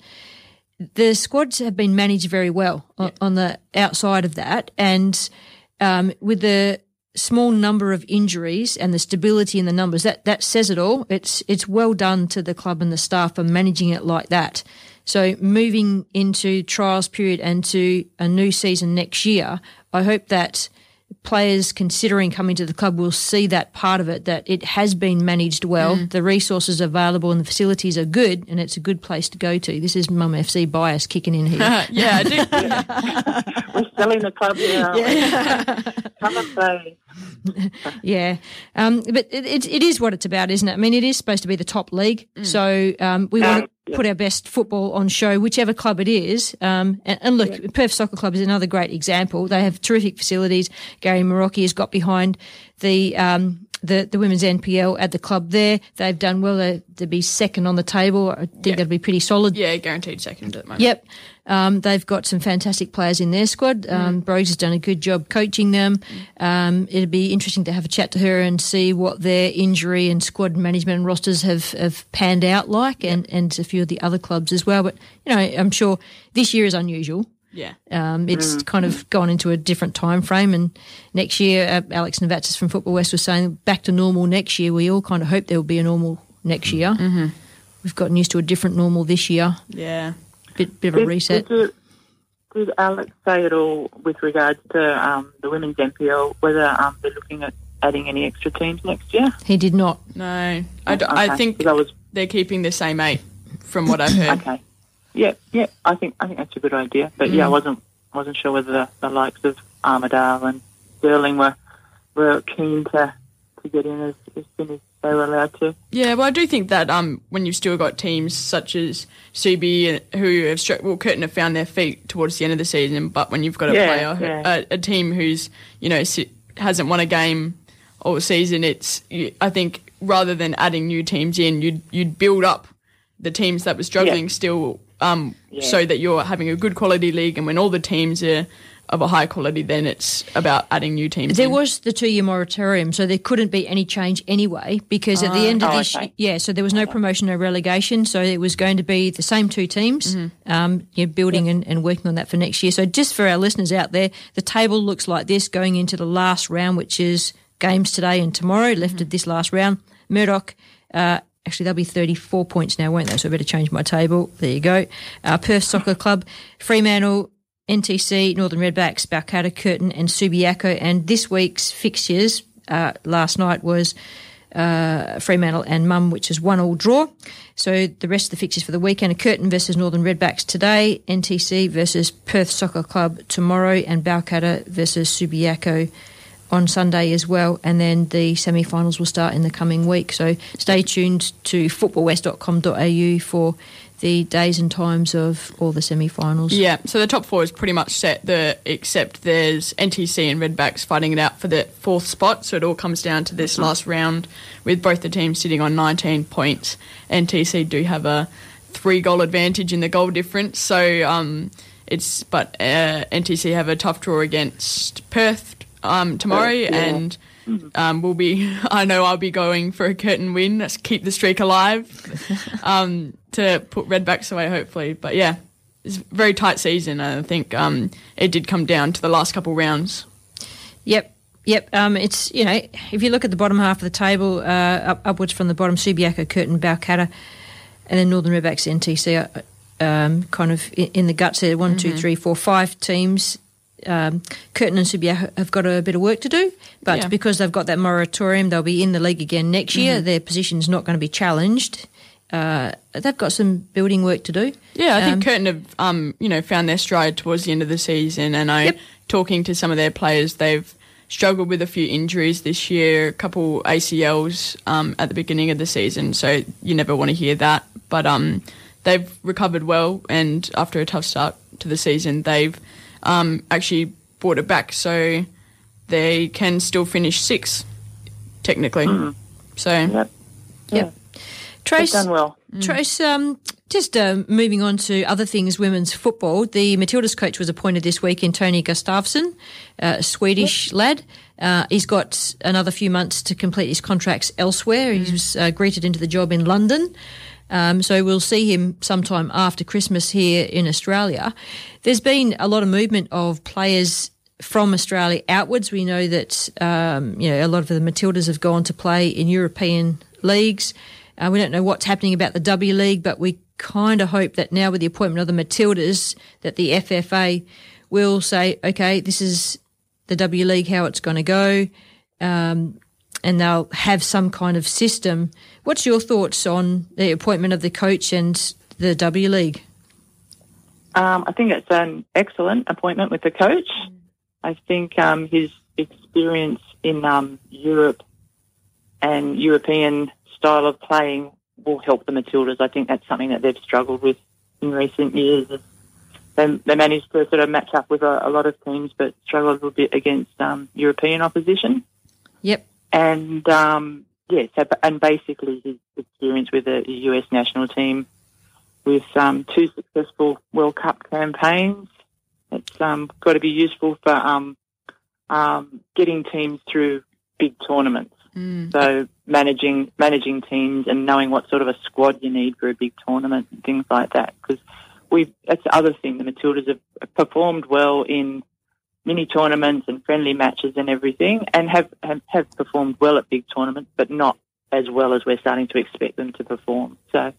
the squads have been managed very well on, on the outside of that, and um, with the small number of injuries and the stability in the numbers, that that says it all. It's it's well done to the club and the staff for managing it like that. So moving into trials period and to a new season next year, I hope that players considering coming to the club will see that part of it that it has been managed well Mm. the resources are available and the facilities are good and it's a good place to go to this is mum fc bias kicking in here (laughs) yeah, I do. (laughs) We're selling the club here. (laughs) aren't? Come and play. yeah, um, but it, it, it is what it's about, isn't it? I mean, it is supposed to be the top league, so um, we want put our best football on show, whichever club it is. Um, and, and look, Perth Soccer Club is another great example. They have terrific facilities. Gary Marocchi has got behind the. Um, the, the women's NPL at the club there. They've done well to, to be second on the table. I think that'd be pretty solid. Yeah, guaranteed second at the moment. Yep. Um, they've got some fantastic players in their squad. Um, Brogues has done a good job coaching them. Um, it'd be interesting to have a chat to her and see what their injury and squad management and rosters have, have panned out like, and, and a few of the other clubs as well. But, you know, I'm sure this year is unusual. Yeah. Um, it's Mm. kind of gone into a different time frame, and next year, uh, Alex Novatsis from Football West was saying back to normal next year. We all kind of hope there will be a normal next year. Mm-hmm. We've gotten used to a different normal this year. Yeah. Bit bit of a Did- reset. Did, you- did Alex say at all with regards to um, the women's NPL whether um, they're looking at adding any extra teams next year? He did not. No, I, d- I Okay, think 'cause I was- they're keeping the same eight, from what I've heard. Okay. Yeah, yeah. I think I think that's a good idea. But yeah, I Mm. wasn't wasn't sure whether the, the likes of Armadale and Stirling were were keen to to get in as, as soon as they were allowed to. Yeah, well, I do think that um, when you've still got teams such as CB uh, who have stri- well, Curtin have found their feet towards the end of the season, but when you've got a Yeah, player, who- yeah. a, a team who's you know hasn't won a game all season, it's I think rather than adding new teams in, you'd you'd build up the teams that were struggling still, um, Yeah. so that you're having a good quality league, and when all the teams are of a high quality, then it's about adding new teams. There in. was the two year moratorium, so there couldn't be any change anyway because at the Ah. end of Oh, this, okay. yeah, so there was no promotion, no relegation, so it was going to be the same two teams, Mm-hmm. um, you know, building and, and working on that for next year. So just for our listeners out there, the table looks like this going into the last round, which is games today and tomorrow. Left Mm-hmm. at this last round, Murdoch. Uh, Actually, they'll be 34 points now, won't they? So I better change my table. There you go. Uh, Perth Soccer Club, Fremantle, NTC, Northern Redbacks, Balcatta, Curtin, and Subiaco. And this week's fixtures uh, last night was uh, Fremantle and Mum, which is one all draw. So the rest of the fixtures for the weekend are Curtin versus Northern Redbacks today, NTC versus Perth Soccer Club tomorrow, and Balcatta versus Subiaco on Sunday as well, and then the semi-finals will start in the coming week. So stay tuned to footballwest.com.au for the days and times of all the semi-finals. Yeah, so the top four is pretty much set. The except there's NTC and Redbacks fighting it out for the fourth spot. So it all comes down to this last round, with both the teams sitting on 19 points. NTC do have a three goal advantage in the goal difference. So um, it's but uh, NTC have a tough draw against Perth um, tomorrow, Yeah. and um, we'll be. (laughs) I know I'll be going for a Curtin win. Let's keep the streak alive (laughs) um, to put Redbacks away, hopefully. But yeah, it's a very tight season. I think um, it did come down to the last couple rounds. Yep. Yep, um, it's you know if you look at the bottom half of the table, uh, up, upwards from the bottom, Subiaco, Curtin, Balcatta, and then Northern Redbacks, NTC, are, um, kind of in, in the guts there. One, two, Mhm. three, four, five teams. Um, Curtin and Subiaco have got a bit of work to do, but Yeah. because they've got that moratorium, they'll be in the league again next year. Mhm. Their position's not going to be challenged. Uh, they've got some building work to do. Yeah, I think Um, Curtin have um, you know found their stride towards the end of the season, and I talking to some of their players, they've struggled with a few injuries this year, a couple ACLs um, at the beginning of the season, so you never want to hear that. But um, they've recovered well, and after a tough start to the season, they've um, actually brought it back, so they can still finish sixth technically. So Yep. yep. Trace, done well. Trace, um, just um, moving on to other things, women's football. The Matildas coach was appointed this week in Tony Gustavsson, a Swedish lad. Uh, he's got another few months to complete his contracts elsewhere. He was uh, greeted into the job in London. Um, so we'll see him sometime after Christmas here in Australia. There's been a lot of movement of players from Australia outwards. We know that um, you know a lot of the Matildas have gone to play in European leagues. Uh, we don't know what's happening about the W League, but we kind of hope that now with the appointment of the Matildas, that the FFA will say, okay, this is the W League, how it's going to go, um, and they'll have some kind of system. What's your thoughts on the appointment of the coach and the W League? Um, I think it's an excellent appointment with the coach. I think um, his experience in um, Europe and European style of playing will help the Matildas. I think that's something that they've struggled with in recent years. They, they managed to sort of match up with a, a lot of teams, but struggled a little bit against um, European opposition. Yep. And um, yeah, so, and basically his experience with the US national team with um, two successful World Cup campaigns. It's um, got to be useful for um, um, getting teams through big tournaments. So managing managing teams and knowing what sort of a squad you need for a big tournament and things like that. Because we that's the other thing. The Matildas have performed well in mini tournaments and friendly matches and everything, and have have, have performed well at big tournaments, but not as well as we're starting to expect them to perform. So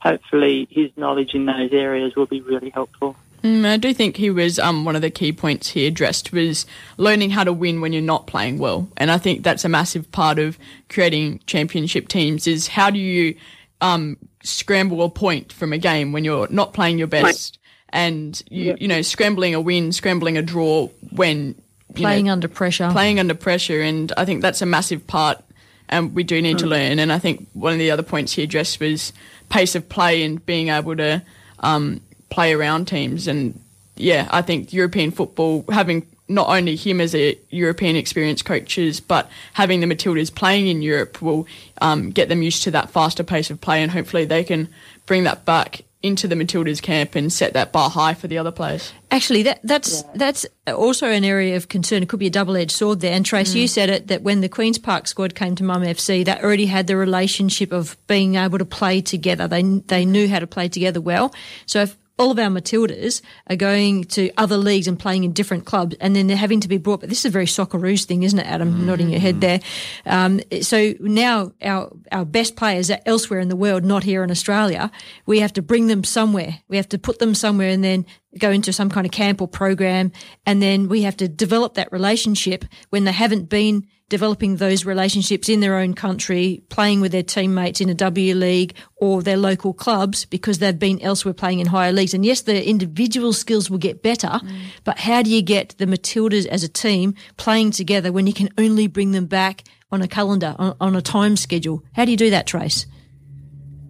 hopefully his knowledge in those areas will be really helpful. Mm, I do think he was um, one of the key points he addressed was learning how to win when you're not playing well, and I think that's a massive part of creating championship teams. Is how do you um, scramble a point from a game when you're not playing your best, and you you know scrambling a win, scrambling a draw when Playing know, under pressure. playing under pressure, and I think that's a massive part, and we do need to Mm. learn. And I think one of the other points he addressed was pace of play and being able to um, play around teams. And yeah, I think European football having not only him as a European experienced coaches, but having the Matildas playing in Europe will um, get them used to that faster pace of play, and hopefully they can bring that back into the Matildas camp and set that bar high for the other players. Actually, that that's that's also an area of concern. It could be a double-edged sword there. And Trace, you mm. said it that when the Queens Park squad came to Mum FC, that already had the relationship of being able to play together. They they knew how to play together well. So if all of our Matildas are going to other leagues and playing in different clubs, and then they're having to be brought. But this is a very Socceroos thing, isn't it, Adam? Nodding your head there. Um, so now our our best players are elsewhere in the world, not here in Australia. We have to bring them somewhere. We have to put them somewhere, and then go into some kind of camp or program, and then we have to develop that relationship when they haven't been developing those relationships in their own country, playing with their teammates in a W League or their local clubs because they've been elsewhere playing in higher leagues. And yes, the individual skills will get better, but how do you get the Matildas as a team playing together when you can only bring them back on a calendar, on, on a time schedule? How do you do that, Trace?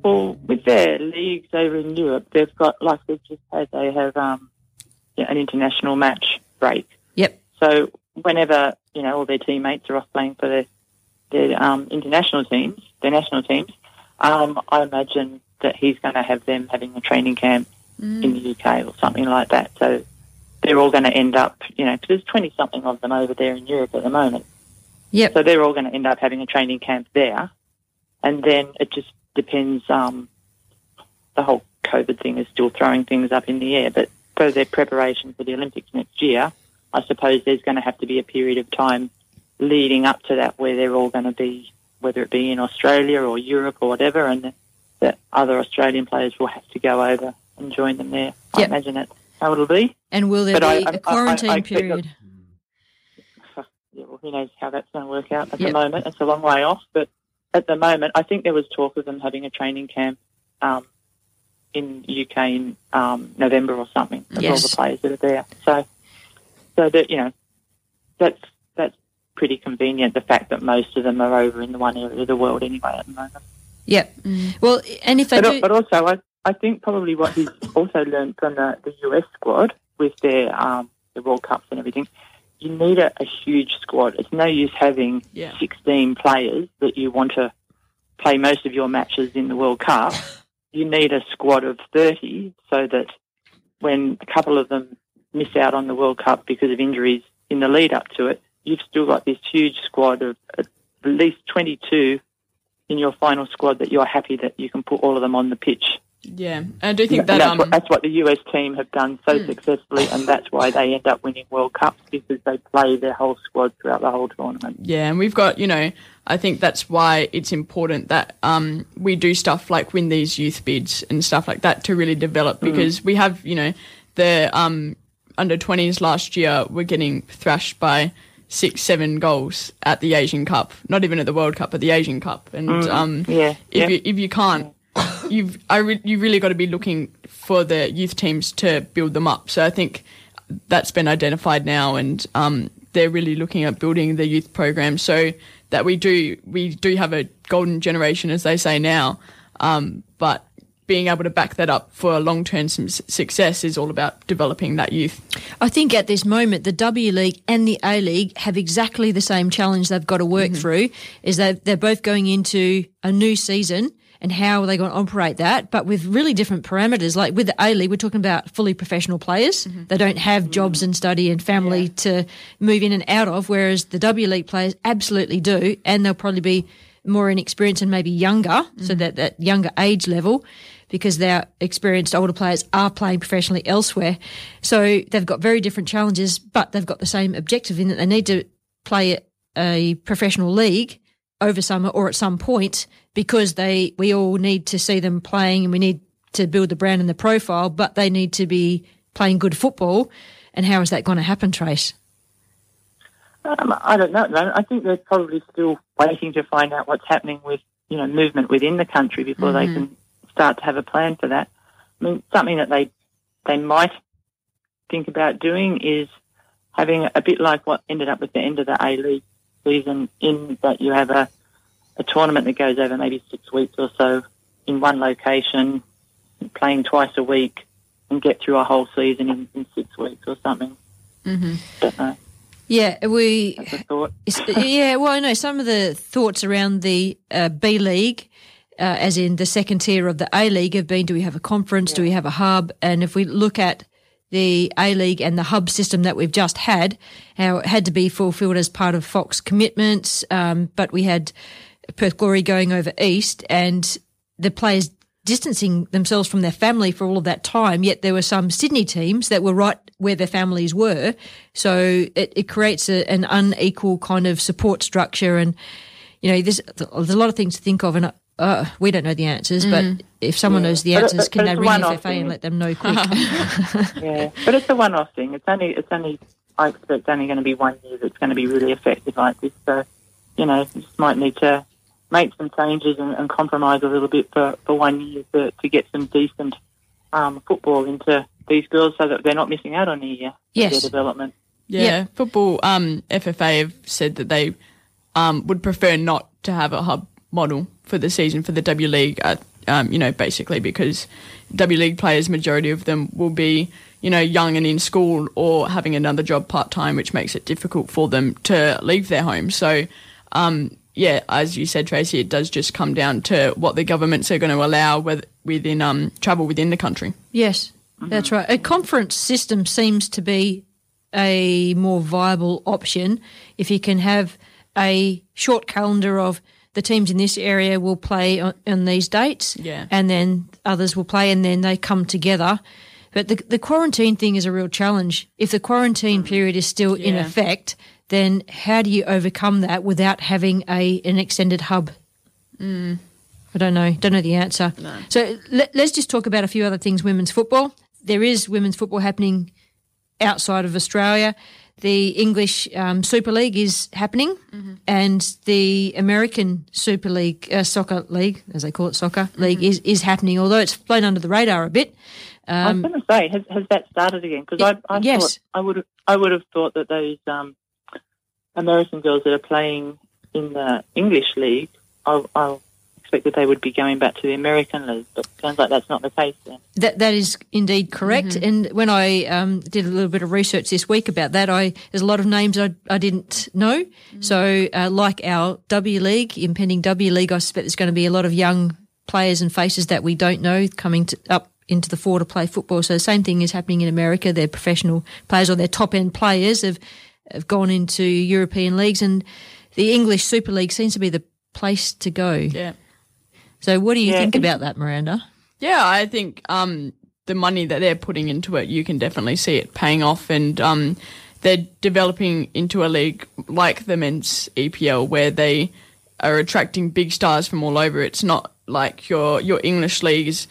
Well, with their leagues over in Europe, they've got like we've just had they have um, an international match break. Yep. So whenever you know all their teammates are off playing for their their um, international teams, their national teams, um, I imagine that he's going to have them having a training camp in the UK or something like that. So they're all going to end up, you know, 'cause there's twenty something of them over there in Europe at the moment. Yep. So they're all going to end up having a training camp there, and then it just depends. Um, the whole COVID thing is still throwing things up in the air, but for their preparation for the Olympics next year, I suppose there's going to have to be a period of time leading up to that where they're all going to be, whether it be in Australia or Europe or whatever, and that, other Australian players will have to go over and join them there. I imagine that's how it'll be. And will there But be I- a quarantine I period? (laughs) yeah, well, who knows how that's going to work out at Yep. the moment. It's a long way off, but at the moment, I think there was talk of them having a training camp um, in UK in um, November or something. Of all the players that are there. So, so that you know, that's that's pretty convenient. The fact that most of them are over in the one area of the world anyway at the moment. Yep. Well, and if they But, do, but also, I, I think probably what he's (laughs) also learned from the, the US squad with their um, the World Cups and everything, you need a, a huge squad. It's no use having Yeah. 16 players that you want to play most of your matches in the World Cup. (laughs) You need a squad of 30 so that when a couple of them miss out on the World Cup because of injuries in the lead up to it, you've still got this huge squad of at least 22 in your final squad that you're happy that you can put all of them on the pitch. Yeah, I do think that that's, um, what, that's what the US team have done so successfully, and that's why they end up winning World Cups because they play their whole squad throughout the whole tournament. Yeah, and we've got, you know, I think that's why it's important that um, we do stuff like win these youth bids and stuff like that to really develop Mm. because we have, you know, the um, under 20s last year were getting thrashed by six, seven goals at the Asian Cup, not even at the World Cup, at the Asian Cup. And Mm, um, yeah, if, yeah. You, if you can't, you've I re- you really got to be looking for the youth teams to build them up. So I think that's been identified now, and um, they're really looking at building the youth program so that we do we do have a golden generation, as they say now. Um, but being able to back that up for a long term success is all about developing that youth. I think at this moment, the W League and the A League have exactly the same challenge they've got to work Mm-hmm. through. Is that they're both going into a new season, and how are they going to operate that? But with really different parameters. Like with the A League, we're talking about fully professional players. Mm-hmm. They don't have jobs and study and family to move in and out of, whereas the W League players absolutely do, and they'll probably be more inexperienced and maybe younger, Mm-hmm. so that that younger age level because their experienced older players are playing professionally elsewhere. So they've got very different challenges, but they've got the same objective in that they need to play a professional league over summer or at some point because they we all need to see them playing and we need to build the brand and the profile, but they need to be playing good football. And how is that going to happen, Trace? Um, I don't know. at the moment. I think they're probably still waiting to find out what's happening with you know movement within the country before they Mhm. can start to have a plan for that. I mean, something that they they might think about doing is having a bit like what ended up with the end of the A League season, in that you have a a tournament that goes over maybe six weeks or so in one location, playing twice a week, and get through a whole season in, in six weeks or something. Mm-hmm. Don't know. Yeah, we. Thought. Yeah, well, I know some of the thoughts around the uh, B League, uh, as in the second tier of the A League, have been: do we have a conference? Do we have a hub? And if we look at the A League and the hub system that we've just had, how it had to be fulfilled as part of Fox commitments, um, but we had Perth Glory going over east, and the players distancing themselves from their family for all of that time. Yet there were some Sydney teams that were right where their families were, so it, it creates a, an unequal kind of support structure. And you know, there's, there's a lot of things to think of, and uh, we don't know the answers. Mm. But if someone Yeah. knows the But it- answers, but can they ring one-off FFA thing. and let them know (laughs) quick? yeah, but it's a one-off thing. It's only, it's only, I expect only going to be one year that's going to be really effective like this. So you know, just might need to make some changes and, and compromise a little bit for, for one year to, to get some decent um, football into these girls so that they're not missing out on a year of Yes. their development. Yeah, football. Um, FFA have said that they um, would prefer not to have a hub model for the season for the W League. Uh, um, you know, basically because W League players, majority of them will be, you know, young and in school or having another job part time, which makes it difficult for them to leave their home. So, um, yeah, as you said, Tracey, it does just come down to what the governments are going to allow with, within um, travel within the country. Yes, that's right. A conference system seems to be a more viable option if you can have a short calendar of the teams in this area will play on, on these dates, Yeah. and then others will play, and then they come together. But the, the quarantine thing is a real challenge. If the quarantine period is still in effect, then how do you overcome that without having a an extended hub? Mm. I don't know. Don't know the answer. So let, let's just talk about a few other things. Women's football. There is women's football happening outside of Australia. The English um, Super League is happening, and the American Super League, uh, soccer league, as they call it, soccer league, is, is happening. Although it's flown under the radar a bit. I was Um, going to say, has, has that started again? Because I, I yes. thought I would have, I would have thought that those um, American girls that are playing in the English league, I, I expect that they would be going back to the American league. But it sounds like that's not the case then. That that is indeed correct. And when I um, did a little bit of research this week about that, I there's a lot of names I, I didn't know. So uh, like our W League, impending W League, I suspect there's going to be a lot of young players and faces that we don't know coming to, up into the four to play football. So the same thing is happening in America. Their professional players or their top end players have have gone into European leagues, and the English Super League seems to be the place to go. Yeah. So what do you Yeah. think about that, Miranda? Yeah, I think um, the money that they're putting into it, you can definitely see it paying off, and um, they're developing into a league like the men's EPL, where they are attracting big stars from all over. It's not like your your English league is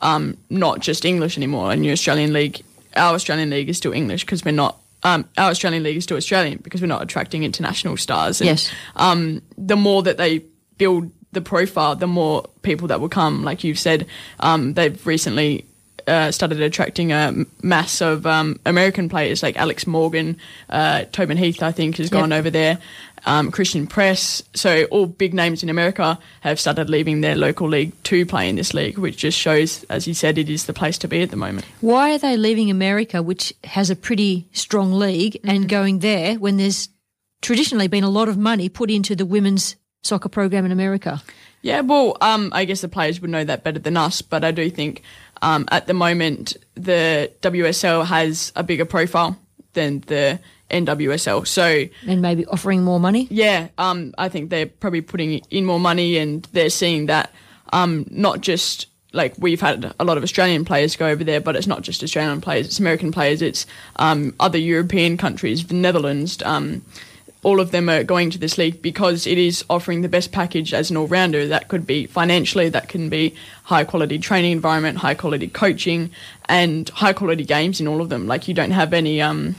um, not just English anymore, and your Australian league, our Australian league is still English because we're not. Um, our Australian league is still Australian because we're not attracting international stars. And, Yes. Um, the more that they build the profile, the more people that will come. Like you've said, um, they've recently uh, started attracting a mass of um, American players like Alex Morgan, uh, Tobin Heath, I think, has Yep. gone over there. Um, Christen Press. So all big names in America have started leaving their local league to play in this league, which just shows, as you said, it is the place to be at the moment. Why are they leaving America, which has a pretty strong league, Mm-hmm. and going there when there's traditionally been a lot of money put into the women's soccer program in America? Yeah, well, um, I guess the players would know that better than us, but I do think um, at the moment the WSL has a bigger profile than the NWSL. So And maybe offering more money? yeah, um, I think they're probably putting in more money and they're seeing that um, not just like we've had a lot of Australian players go over there, but it's not just Australian players, it's American players, it's um, other European countries, the Netherlands. Um, all of them are going to this league because it is offering the best package as an all rounder. That could be financially, that can be high quality training environment, high quality coaching, and high quality games in all of them. Like you don't have any um,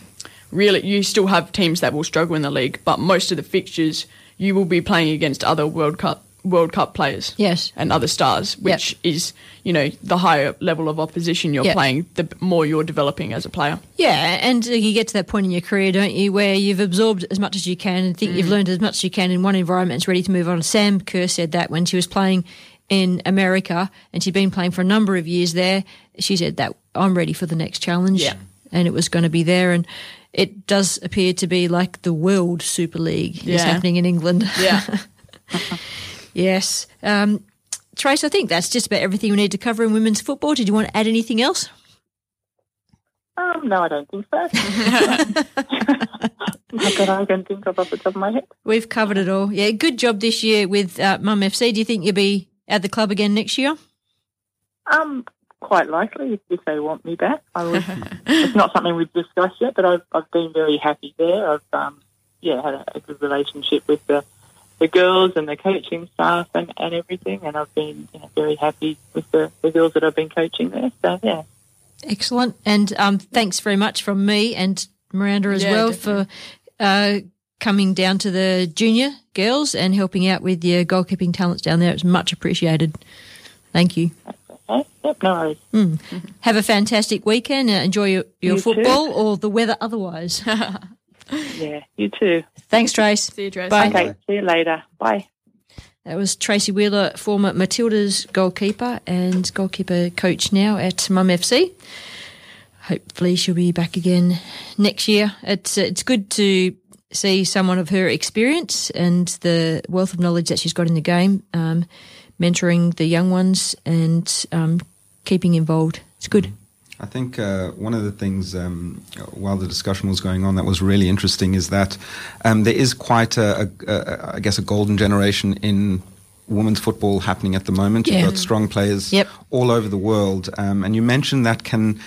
really, you still have teams that will struggle in the league, but most of the fixtures you will be playing against other World Cup World Cup players. Yes. And other stars, which is, you know, the higher level of opposition you're Yep. playing, the more you're developing as a player. Yeah, and you get to that point in your career, don't you, where you've absorbed as much as you can and think you've Mm. learned as much as you can in one environment and it's ready to move on. Sam Kerr said that when she was playing in America and she'd been playing for a number of years there, she said that I'm ready for the next challenge. Yeah. And it was going to be there. And it does appear to be like the World Super League is happening in England. Yeah. (laughs) yes. Um, Trace, I think that's just about everything we need to cover in women's football. Did you want to add anything else? Um, no, I don't think so. (laughs) (laughs) That I can think of off the top of my head. We've covered it all. Yeah, good job this year with uh, Mum FC. Do you think you'll be at the club again next year? Um, quite likely if, if they want me back. I was, (laughs) it's not something we've discussed yet, but I've I've been very happy there. I've um, yeah had a, a good relationship with the the girls and the coaching staff and, and everything, and I've been you know, very happy with the, the girls that I've been coaching there. So yeah, Excellent. And um, thanks very much from me and Miranda as Yeah, well definitely. for uh, coming down to the junior girls and helping out with your goalkeeping talents down there. It's much appreciated. Thank you. Okay. Yep, no worries. Mm. Have a fantastic weekend. Uh, enjoy your, your You too. football or the weather otherwise. (laughs) Yeah, you too. Thanks, Trace. See you, Trace. Bye. Okay, see you later. Bye. That was Tracey Wheeler, former Matilda's goalkeeper and goalkeeper coach now at Mum FC. Hopefully, she'll be back again next year. It's it's good to see someone of her experience and the wealth of knowledge that she's got in the game, um, mentoring the young ones and um, keeping involved. It's good. I think uh, one of the things um, while the discussion was going on that was really interesting is that um, there is quite a, a, a, I guess, a golden generation in women's football happening at the moment. Yeah. You've got strong players Yep. all over the world, um, and you mentioned that can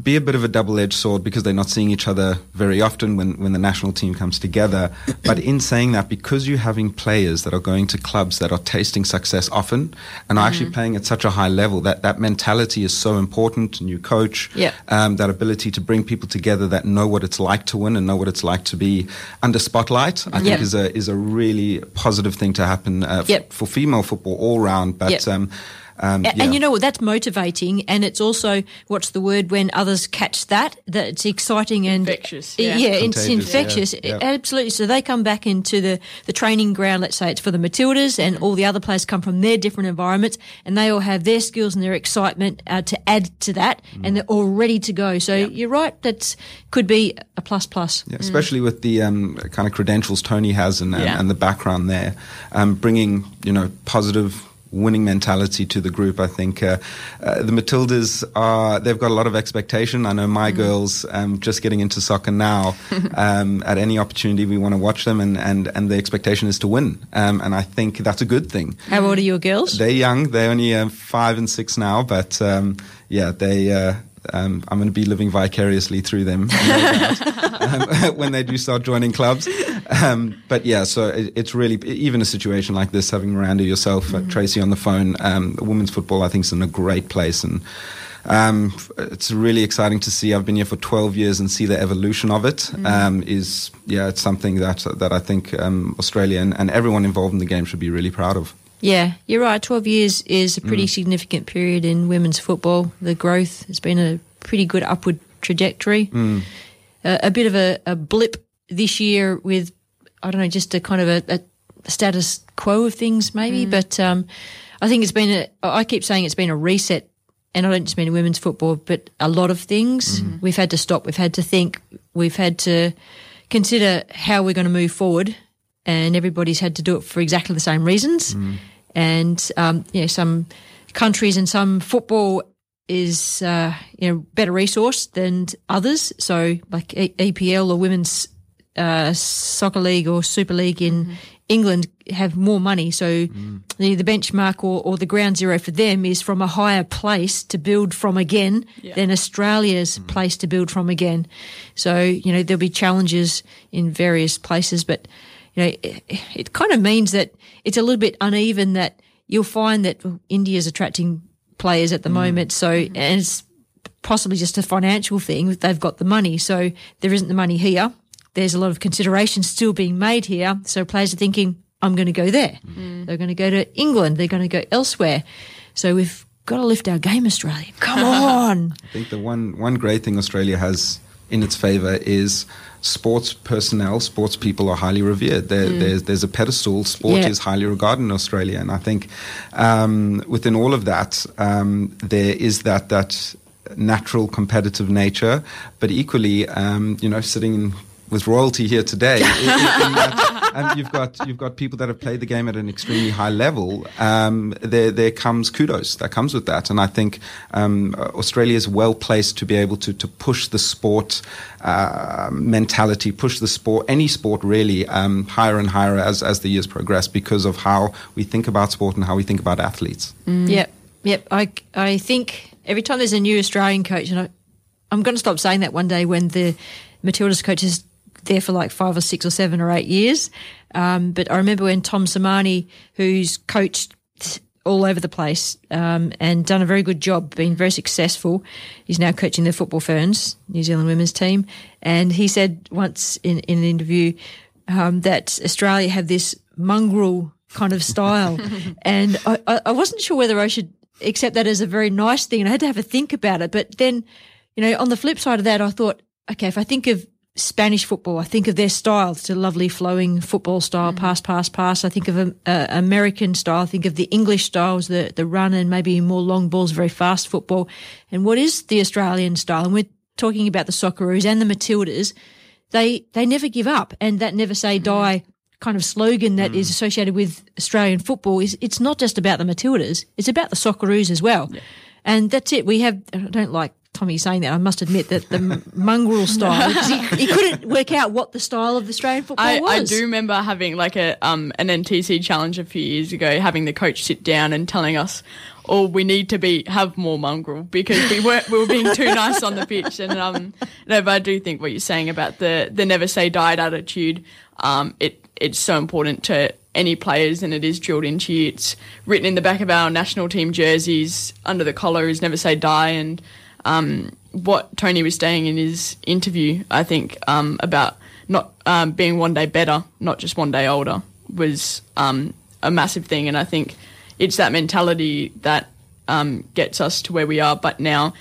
be a bit of a double-edged sword because they're not seeing each other very often when, when the national team comes together. (coughs) but in saying that, because you're having players that are going to clubs that are tasting success often and are actually Mhm. playing at such a high level, that, that mentality is so important. New coach, Yep. um, that ability to bring people together that know what it's like to win and know what it's like to be under spotlight, I Yep. think is a is a really positive thing to happen uh, f- Yep. for female football all round. But Yep. um, um, A- yeah. And you know what? That's motivating, and it's also what's the word when others catch that? That it's exciting and Infectious, Yeah, yeah. it's infectious. yeah, yeah. Absolutely. So they come back into the the training ground. Let's say it's for the Matildas, and all the other players come from their different environments, and they all have their skills and their excitement uh, to add to that, and they're all ready to go. So you're right. That could be a plus plus. Yeah, especially with the um, kind of credentials Tony has and, and, Yeah. and the background there, um, bringing you know positive winning mentality to the group. I think uh, uh, the Matildas are they've got a lot of expectation. I know my girls um, just getting into soccer now. (laughs) um, at any opportunity, we want to watch them, and, and, and the expectation is to win. Um, and I think that's a good thing. How old are your girls? They're young. They're only uh, five and six now, but um, yeah, they. Um, I'm going to be living vicariously through them (laughs) um, (laughs) when they do start joining clubs. Um, but yeah, so it, it's really even a situation like this, having Miranda yourself, uh, Tracey on the phone. Um, women's football, I think, is in a great place, and um, it's really exciting to see. I've been here for 12 years and see the evolution of it. Mm. Um, is yeah, it's something that that I think um, Australia and, and everyone involved in the game should be really proud of. Yeah, you're right. 12 years is a pretty significant period in women's football. The growth has been a pretty good upward trajectory. Mm. Uh, a bit of a, a blip this year with, I don't know, just a kind of a, a status quo of things, maybe. But um, I think it's been a, I keep saying it's been a reset. And I don't just mean in women's football, but a lot of things. We've had to stop. We've had to think. We've had to consider how we're going to move forward. And everybody's had to do it for exactly the same reasons and um, you know some countries and some football is uh, you know better resourced than others. So like EPL or women's uh, soccer league or Super League in England have more money. So the, the benchmark or, or the ground zero for them is from a higher place to build from again than Australia's place to build from again. So you know there'll be challenges in various places, but you know, it, it kind of means that it's a little bit uneven that you'll find that India's attracting players at the mm. moment. So, mm-hmm. and it's possibly just a financial thing. They've got the money. So there isn't the money here. There's a lot of consideration still being made here. So players are thinking, I'm going to go there. Mm. They're going to go to England. They're going to go elsewhere. So we've got to lift our game, Australia. Come (laughs) on. I think the one one great thing Australia has in its favour is sports personnel, sports people are highly revered. Mm. There's there's a pedestal. Sport Yeah. is highly regarded in Australia, and I think um, within all of that, um, there is that that natural competitive nature, but equally, um, you know, sitting in with royalty here today. in- in- in that, um, you've got you've got people that have played the game at an extremely high level. Um, there there comes kudos that comes with that, and I think um, Australia is well placed to be able to to push the sport uh, mentality, push the sport, any sport really, um, higher and higher as as the years progress because of how we think about sport and how we think about athletes. Yep, yep. I I think every time there's a new Australian coach, and I, I'm going to stop saying that one day when the Matildas coach is there for like five or six or seven or eight years. Um, but I remember when Tom Sermanni, who's coached all over the place um, and done a very good job, been very successful. He's now coaching the Football Ferns, New Zealand women's team. And he said once in, in an interview, um, that Australia have this mongrel kind of style, (laughs) and I, I I wasn't sure whether I should accept that as a very nice thing, and I had to have a think about it. But then, you know, on the flip side of that, I thought, okay, if I think of Spanish football, I think of their style. It's a lovely flowing football style, pass, pass, pass. I think of um, uh, American style. I think of the English styles, the the run and maybe more long balls, very fast football. And what is the Australian style? And we're talking about the Socceroos and the Matildas. They they never give up, and that never say die kind of slogan that is associated with Australian football is it's not just about the Matildas, it's about the Socceroos as well. And that's it. We have, I don't like Tommy saying that. I must admit that the mongrel style. (laughs) He, he couldn't work out what the style of the Australian football I, was. I do remember having like a um, an NTC challenge a few years ago, having the coach sit down and telling us, "Oh, we need to be have more mongrel because we weren't we were being too (laughs) nice on the pitch." And um, no, but I do think what you're saying about the the never say die attitude, um, it it's so important to any players and it is drilled into you. It's written in the back of our national team jerseys under the collar is never say die and um, what Tony was saying in his interview, I think, um, about not um, being one day better, not just one day older, was um, a massive thing. And I think it's that mentality that um, gets us to where we are. But now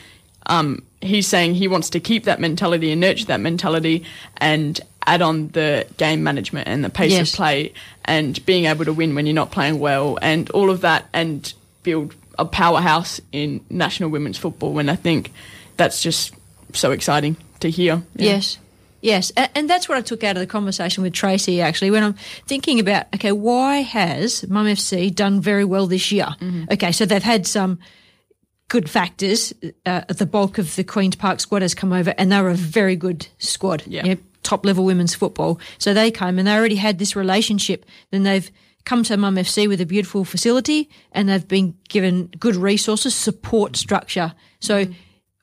um, he's saying he wants to keep that mentality and nurture that mentality and add on the game management and the pace Yes. of play and being able to win when you're not playing well and all of that and build a powerhouse in national women's football. And I think that's just so exciting to hear. Yeah. Yes. Yes, and that's what I took out of the conversation with Tracey actually when I'm thinking about okay, why has Mum FC done very well this year? Okay, so they've had some good factors. Uh, the bulk of the Queens Park squad has come over, and they're a very good squad. Yeah. top level women's football. So they came and they already had this relationship. Then they've come to Mum FC with a beautiful facility, and they've been given good resources, support structure. So mm.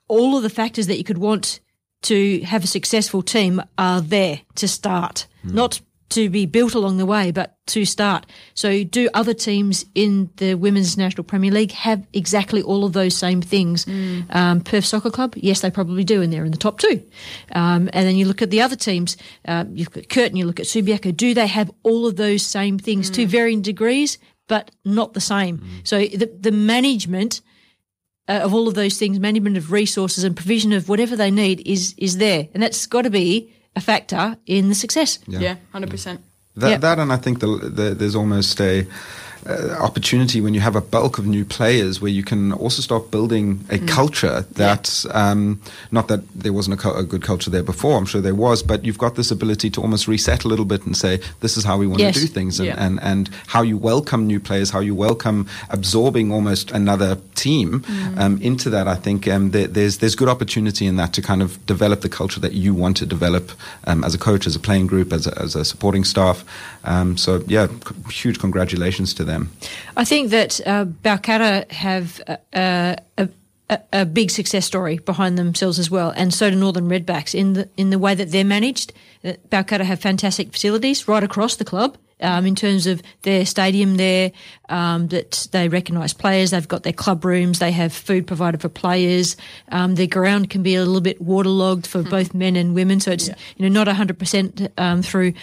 all of the factors that you could want to have a successful team are there to start, mm. not to be built along the way, but to start. So, do other teams in the Women's National Premier League have exactly all of those same things? Um, Perth Soccer Club, yes, they probably do, and they're in the top two. Um, and then you look at the other teams, um, you look at Curtin, you look at Subiaco, do they have all of those same things to varying degrees, but not the same? So, the, the management uh, of all of those things, management of resources and provision of whatever they need is is there, and that's got to be a factor in the success. Yeah, hundred percent. That, Yep. that and I think the, the, there's almost a uh, opportunity when you have a bulk of new players where you can also start building a culture that um, not that there wasn't a, cul- a good culture there before I'm sure there was but you've got this ability to almost reset a little bit and say this is how we want Yes. to do things and, Yeah. and, and how you welcome new players how you welcome absorbing almost another team um, into that I think um, there, there's there's good opportunity in that to kind of develop the culture that you want to develop um, as a coach as a playing group as a, as a supporting staff. Um, so yeah c- huge congratulations to them I think that uh, Balcatta have a, a, a, a big success story behind themselves as well, and so do Northern Redbacks in the in the way that they're managed. Uh, Balcatta have fantastic facilities right across the club. Um, in terms of their stadium there, um, that they recognise players. They've got their club rooms. They have food provided for players. Um, their ground can be a little bit waterlogged for both men and women, so it's you know not hundred percent um, through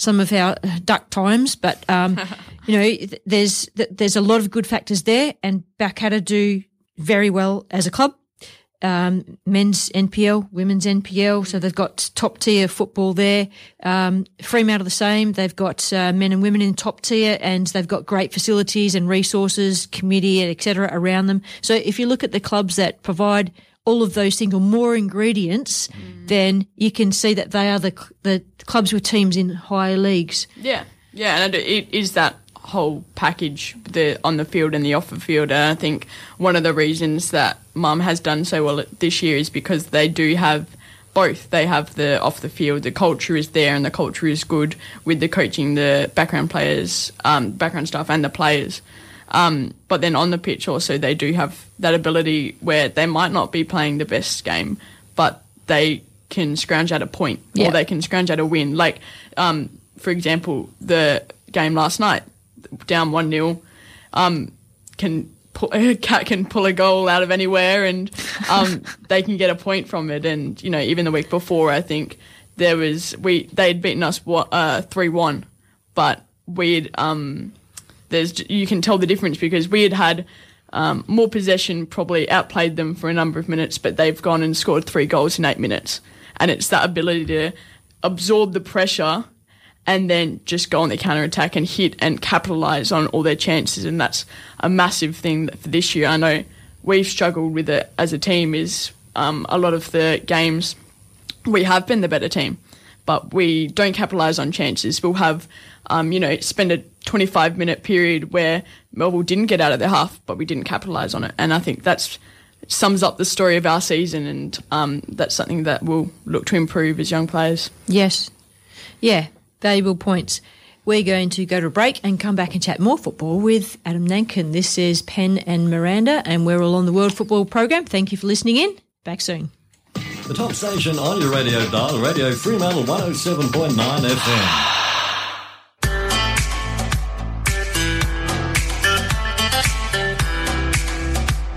some of our uh, duck times, but um, (laughs) you know there's there's a lot of good factors there, and Balcatta do very well as a club. Um, men's NPL, women's NPL, so they've got top tier football there. Um, Fremantle the same. They've got uh, men and women in top tier, and they've got great facilities and resources, committee, etc. around them. So if you look at the clubs that provide all of those things or more ingredients, then you can see that they are the the clubs with teams in higher leagues. Yeah, yeah, and it it is that whole package the on the field and the off the field. And I think one of the reasons that Mum has done so well this year is because they do have both. They have the off the field, the culture is there, and the culture is good with the coaching, the background players, um, background staff, and the players. Um, but then on the pitch, also they do have that ability where they might not be playing the best game, but they can scrounge out a point Yeah. or they can scrounge out a win. Like, um, for example, the game last night, down one 0 um, can pull, (laughs) a cat can pull a goal out of anywhere, and um, (laughs) they can get a point from it. And you know, even the week before, I think there was we they'd beaten us uh three one, but we'd um there's you can tell the difference because we had had um, more possession, probably outplayed them for a number of minutes, but they've gone and scored three goals in eight minutes, and it's that ability to absorb the pressure and then just go on the counter attack and hit and capitalise on all their chances, and that's a massive thing for this year. I know we've struggled with it as a team. Is um, a lot of the games we have been the better team, but we don't capitalise on chances. We'll have, um, you know, spend a 25 minute period where Melville didn't get out of their half, but we didn't capitalise on it. And I think that's sums up the story of our season, and um, that's something that we'll look to improve as young players. Yes. Yeah, valuable points. We're going to go to a break and come back and chat more football with Adam Nankin. This is Penn and Miranda, and we're all on the World Football Program. Thank you for listening in. Back soon. The top station on your radio dial, Radio Fremantle 107.9 FM.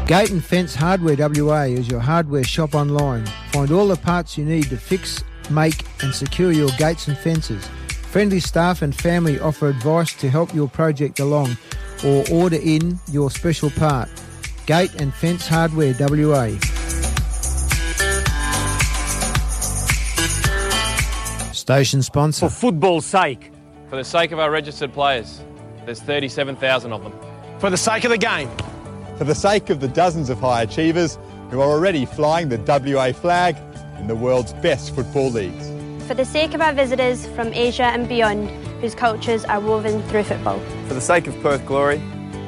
Gate and Fence Hardware WA is your hardware shop online. Find all the parts you need to fix, make, and secure your gates and fences. Friendly staff and family offer advice to help your project along or order in your special part. Gate and Fence Hardware WA. Station sponsor. For football's sake. For the sake of our registered players. There's 37,000 of them. For the sake of the game. For the sake of the dozens of high achievers who are already flying the WA flag in the world's best football leagues. For the sake of our visitors from Asia and beyond, whose cultures are woven through football. For the sake of Perth Glory,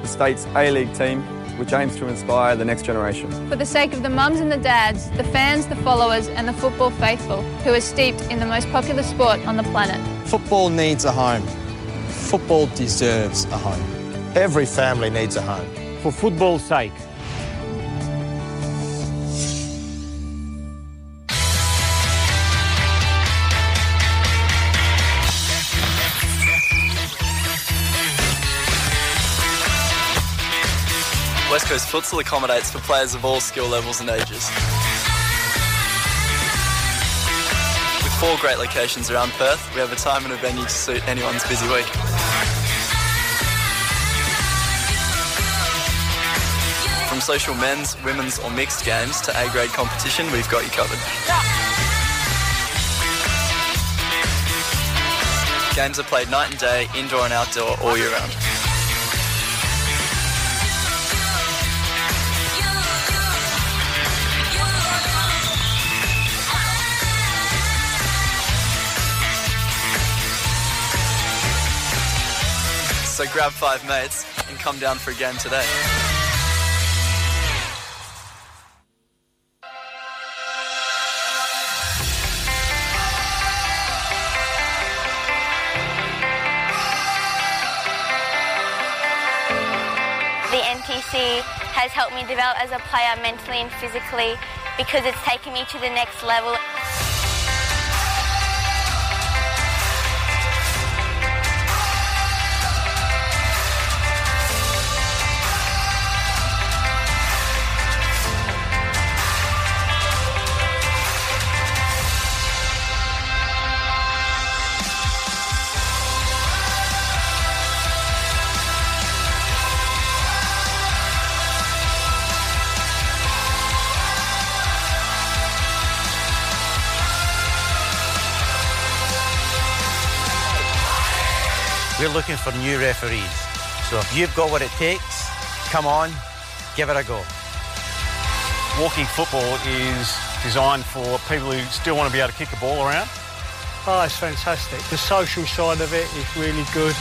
the state's A-League team, which aims to inspire the next generation. For the sake of the mums and the dads, the fans, the followers, and the football faithful, who are steeped in the most popular sport on the planet. Football needs a home. Football deserves a home. Every family needs a home. For football's sake. West Coast Futsal accommodates for players of all skill levels and ages. With four great locations around Perth, we have a time and a venue to suit anyone's busy week. From social men's, women's or mixed games to A-grade competition, we've got you covered. Games are played night and day, indoor and outdoor, all year round. So grab five mates and come down for a game today. Has helped me develop as a player mentally and physically because it's taken me to the next level. We're looking for new referees. So if you've got what it takes, come on, give it a go. Walking football is designed for people who still want to be able to kick a ball around. Oh, it's fantastic. The social side of it is really good.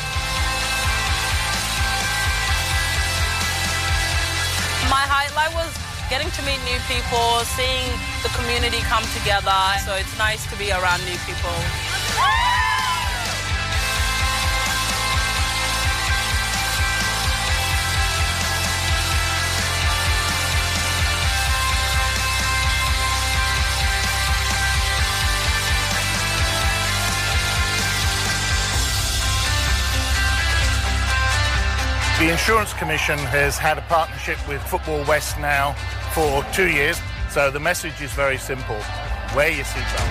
My highlight was getting to meet new people, seeing the community come together. So it's nice to be around new people. Insurance Commission has had a partnership with Football West now for two years, so the message is very simple. Wear your seatbelt.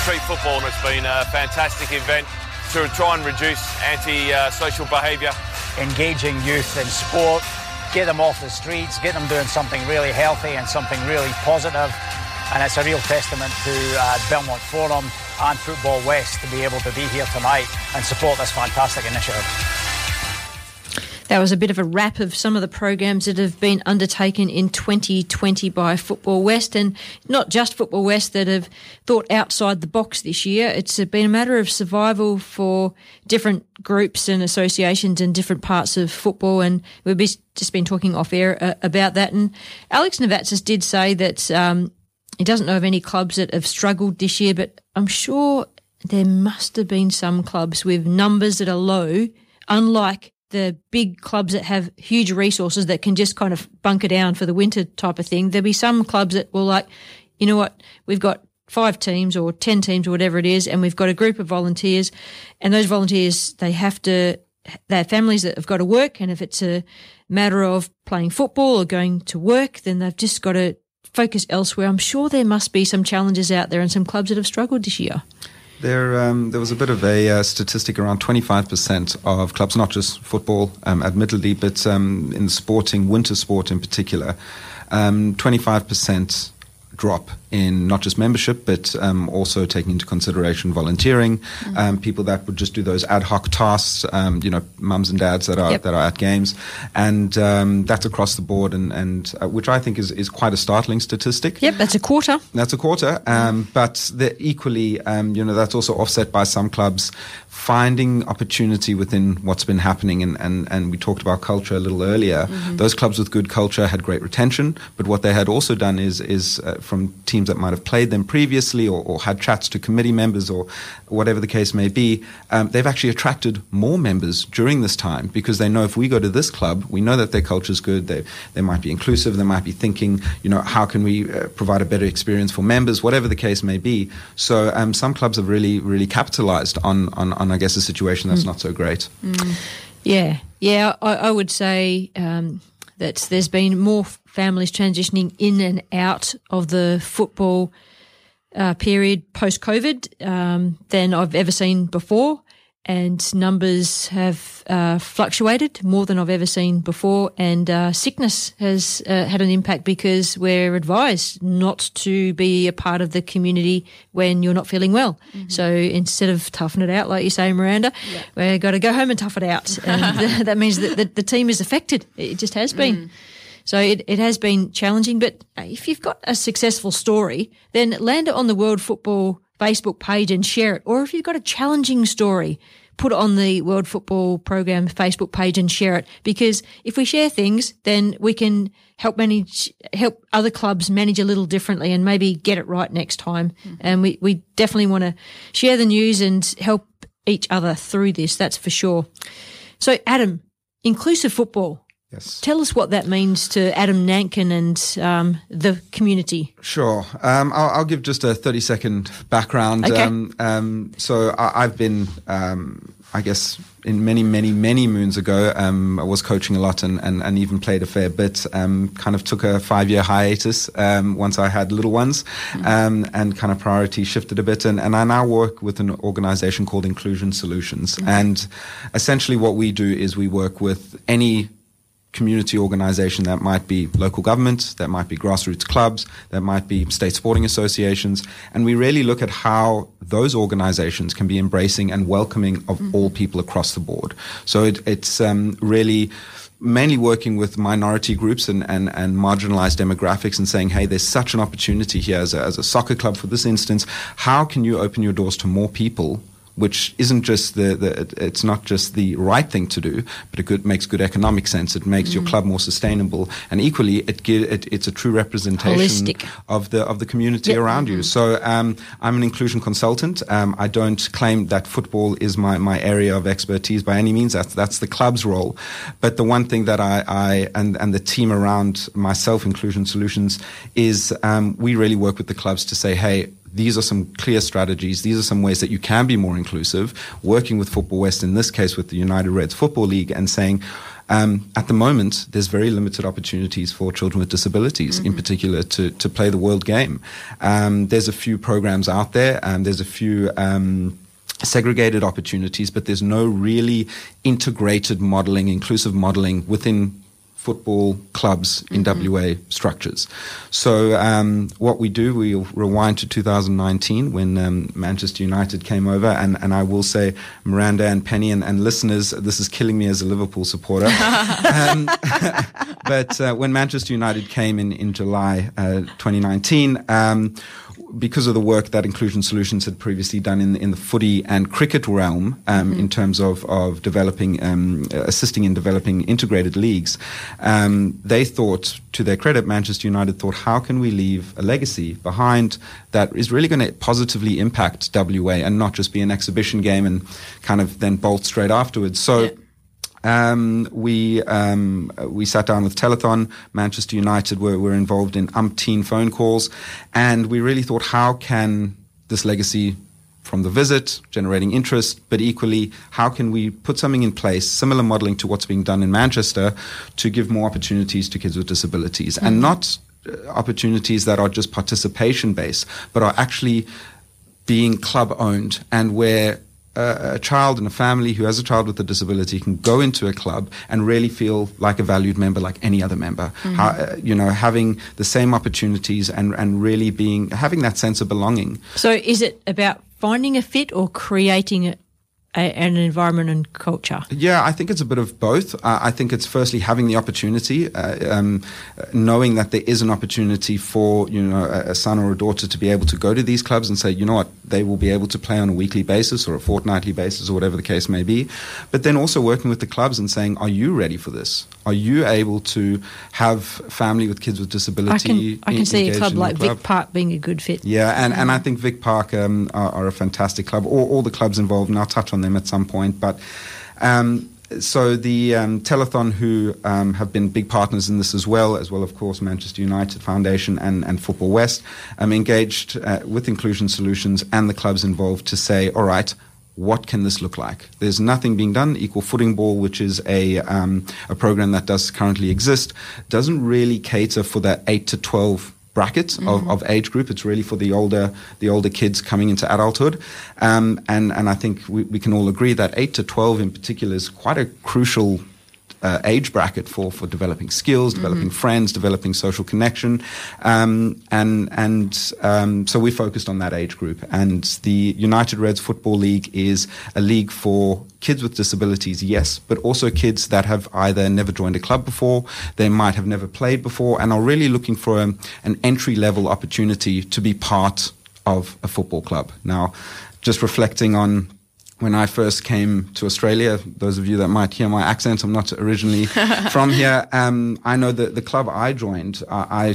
Street football has been a fantastic event to try and reduce anti-social behaviour. Engaging youth in sport get them off the streets, get them doing something really healthy and something really positive. And it's a real testament to uh, Belmont Forum and Football West to be able to be here tonight and support this fantastic initiative. That was a bit of a wrap of some of the programs that have been undertaken in 2020 by Football West, and not just Football West that have thought outside the box this year. It's been a matter of survival for different groups and associations in different parts of football, and we've just been talking off air uh, about that. And Alex Novatsis did say that um, he doesn't know of any clubs that have struggled this year, but I'm sure there must have been some clubs with numbers that are low, unlike the big clubs that have huge resources that can just kind of bunker down for the winter type of thing. There'll be some clubs that will like, you know what, we've got five teams or 10 teams or whatever it is, and we've got a group of volunteers, and those volunteers, they have to, they have families that have got to work, and if it's a matter of playing football or going to work, then they've just got to focus elsewhere. I'm sure there must be some challenges out there and some clubs that have struggled this year. There, um, there was a bit of a uh, statistic around 25% of clubs, not just football, um, admittedly, but um, in sporting, winter sport in particular, 25% drop in not just membership, but um, also taking into consideration volunteering, mm-hmm. um, people that would just do those ad hoc tasks, um, you know, mums and dads that are yep. that are at games, and um, that's across the board, and and uh, which I think is is quite a startling statistic. Yep, that's a quarter. That's a quarter, mm-hmm. but equally, um, you know, that's also offset by some clubs finding opportunity within what's been happening. And, and, and we talked about culture a little earlier. Mm-hmm. Those clubs with good culture had great retention, but what they had also done is, is uh, from teams that might have played them previously or, or, had chats to committee members or whatever the case may be, um, they've actually attracted more members during this time because they know if we go to this club, we know that their culture is good. They, they might be inclusive. They might be thinking, you know, how can we uh, provide a better experience for members, whatever the case may be. So um, some clubs have really, really capitalized on, on, on I guess, a situation that's mm. not so great. Mm. Yeah, yeah, I, I would say um, that there's been more families transitioning in and out of the football uh, period post COVID um, than I've ever seen before and numbers have uh, fluctuated more than I've ever seen before. And uh, sickness has uh, had an impact because we're advised not to be a part of the community when you're not feeling well. Mm-hmm. So instead of toughing it out, like you say, Miranda, yeah. we've got to go home and tough it out. And (laughs) (laughs) that means that the, the, team is affected. It just has been. Mm. So it, it has been challenging. But if you've got a successful story, then land it on the World Football Facebook page and share it. Or if you've got a challenging story, put it on the World Football Program Facebook page and share it. Because if we share things, then we can help manage, help other clubs manage a little differently and maybe get it right next time. Mm-hmm. And we, we definitely want to share the news and help each other through this. That's for sure. So, Adam, inclusive football. Yes. Tell us what that means to Adam Nankin and um, the community. Sure. Um, I'll, I'll, give just a 30 second background. Okay. Um, um so I, have been, um, I guess, in many, many, many moons ago, um, I was coaching a lot and, and, and, even played a fair bit. kind of took a five year hiatus once I had little ones mm-hmm. and kind of priority shifted a bit. And, and I now work with an organization called Inclusion Solutions. Mm-hmm. And essentially what we do is we work with any community organization that might be local government, that might be grassroots clubs, that might be state sporting associations. And we really look at how those organizations can be embracing and welcoming of mm-hmm. all people across the board. So it, it's um, really mainly working with minority groups and, and, and marginalized demographics and saying, hey, there's such an opportunity here as a, as a soccer club, for this instance. How can you open your doors to more people? Which isn't just the, the, it's not just the right thing to do, but it good, makes good economic sense. It makes mm. your club more sustainable, and equally, it, it it's a true representation Holistic. of the of the community yep. around mm-hmm. you. So um, I'm an inclusion consultant. Um, I don't claim that football is my, my area of expertise by any means. That's that's the club's role. But the one thing that I, I and and the team around myself, Inclusion Solutions, is um, we really work with the clubs to say, hey these are some clear strategies. These are some ways that you can be more inclusive. Working with Football West, in this case with the United Reds Football League, and saying, Um, at the moment, there's very limited opportunities for children with disabilities, in particular, to, to play the world game. Um, there's a few programs out there, and there's a few. Um, segregated opportunities, but there's no really integrated modeling, inclusive modeling within football clubs in WA structures. So um, what we do, we rewind to 2019 when um, Manchester United came over, and, and I will say, Miranda and Penny and, and listeners, this is killing me as a Liverpool supporter. (laughs) um, (laughs) but uh, when Manchester United came in in July uh, 2019. Because of the work that Inclusion Solutions had previously done in in the footy and cricket realm, um, Mhm. in terms of of developing, um, assisting in developing integrated leagues, um, they thought, to their credit, Manchester United thought, how can we leave a legacy behind that is really going to positively impact WA and not just be an exhibition game and kind of then bolt straight afterwards. So. Um, we um, we sat down with Telethon. Manchester United were, were involved in umpteen phone calls, and we really thought, how can this legacy from the visit generating interest, but equally, how can we put something in place, similar modelling to what's being done in Manchester, to give more opportunities to kids with disabilities, and Mhm. not uh, opportunities that are just participation based, but are actually being club owned and where a, a child and a family who has a child with a disability can go into a club and really feel like a valued member, like any other member. Mhm. How, uh, you know, having the same opportunities and, and really being having that sense of belonging. So is it about finding a fit or creating an environment and culture? Yeah, I think it's a bit of both. Uh, I think it's firstly having the opportunity, uh, um, knowing that there is an opportunity for you know a son or a daughter to be able to go to these clubs and say, you know what, they will be able to play on a weekly basis or a fortnightly basis or whatever the case may be. But then also working with the clubs and saying, are you ready for this? Are you able to have family with kids with I disability? can I can see a club like club? Vic Park being a good fit. Yeah, and, and I think Vic Park um, are, are a fantastic club. All, all the clubs involved, and I'll touch on them at some point. But um, so the um, Telethon, who um, have been big partners in this as well, as well, of course, Manchester United Foundation and, and Football West, um, engaged uh, with Inclusion Solutions and the clubs involved to say, all right, what can this look like? There's nothing being done. Equal Footing Ball, which is a um, a program that does currently exist, doesn't really cater for that eight to twelve bracket of, Mhm. of age group. It's really for the older the older kids coming into adulthood, um, and and I think we, we can all agree that eight to twelve in particular is quite a crucial. Uh, age bracket for for developing skills, developing Mhm. friends, developing social connection, um, and and um, so we focused on that age group. And the United Reds Football League is a league for kids with disabilities, yes, but also kids that have either never joined a club before, they might have never played before, and are really looking for a, an entry level opportunity to be part of a football club. Now, just reflecting on when I first came to Australia, those of you that might hear my accent, I'm not originally (laughs) from here. Um, I know that the club I joined, I, I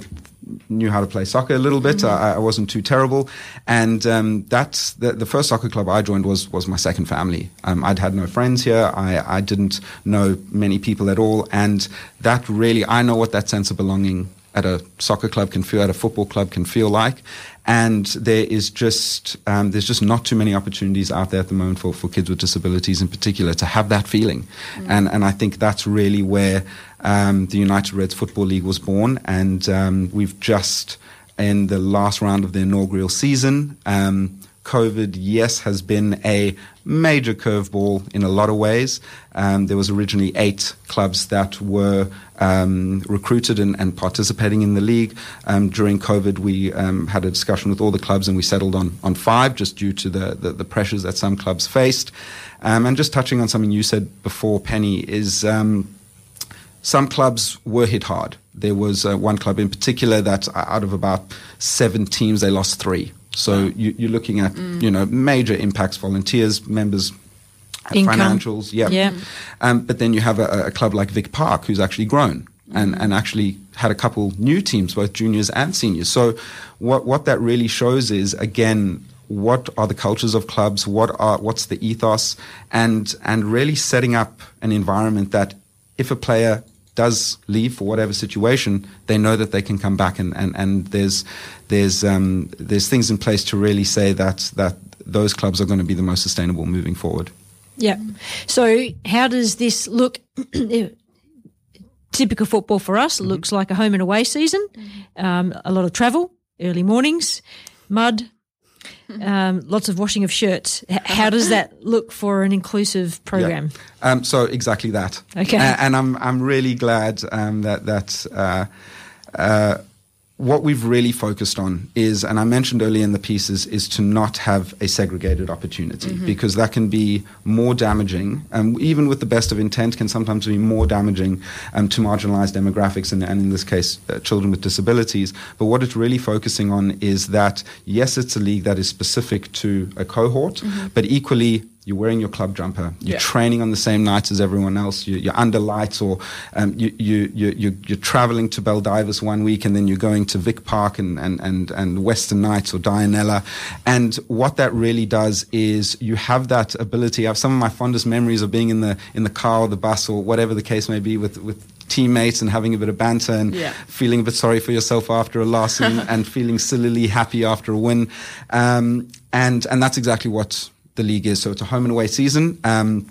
knew how to play soccer a little bit. Mhm. I, I wasn't too terrible, and um, that's the, the first soccer club I joined was was my second family. Um, I'd had no friends here. I, I didn't know many people at all, and that really I know what that sense of belonging at a soccer club can feel, at a football club can feel like. And there is just um, there's just not too many opportunities out there at the moment for, for kids with disabilities in particular to have that feeling, and and I think that's really where um, the United Reds Football League was born, and um, we've just in the last round of the inaugural season. COVID, yes, has been a major curveball in a lot of ways. Um, there was originally eight clubs that were um, recruited and, and participating in the league. Um, during COVID, we um, had a discussion with all the clubs and we settled on, on five just due to the, the, the pressures that some clubs faced. Um, and just touching on something you said before, Penny, is um, some clubs were hit hard. There was uh, one club in particular that uh, out of about seven teams, they lost three. So you, you're looking at Mm. you know major impacts, volunteers, members, uh, Income. financials, yeah. Yeah. Um, but then you have a, a club like Vic Park who's actually grown and, Mm. and actually had a couple new teams, both juniors and seniors. So what what that really shows is again what are the cultures of clubs, what are what's the ethos, and and really setting up an environment that if a player does leave for whatever situation, they know that they can come back and, and, and there's there's um, there's things in place to really say that that those clubs are going to be the most sustainable moving forward. Yeah. So how does this look? (clears throat) typical football for us looks like a home and away season. Um, a lot of travel, early mornings, mud, um, lots of washing of shirts. How does that look for an inclusive program? Yeah. Um, so exactly that. Okay. A- and I'm I'm really glad um, that that. Uh, uh, what we've really focused on is, and I mentioned earlier in the pieces, is to not have a segregated opportunity Mhm. because that can be more damaging, um, even with the best of intent, can sometimes be more damaging um, to marginalized demographics and, and in this case, uh, children with disabilities. But what it's really focusing on is that, yes, it's a league that is specific to a cohort, Mhm. but equally, you're wearing your club jumper. You're Yeah. training on the same nights as everyone else. You, you're under lights, or um, you, you, you, you, you're traveling to Baldivis one week, and then you're going to Vic Park and, and, and, and Western Knights or Dianella. And what that really does is you have that ability. I have some of my fondest memories of being in the in the car or the bus or whatever the case may be with with teammates and having a bit of banter and Yeah. feeling a bit sorry for yourself after a loss and, (laughs) and feeling sillily happy after a win. Um, and and that's exactly what the league is. So it's a home and away season. Um,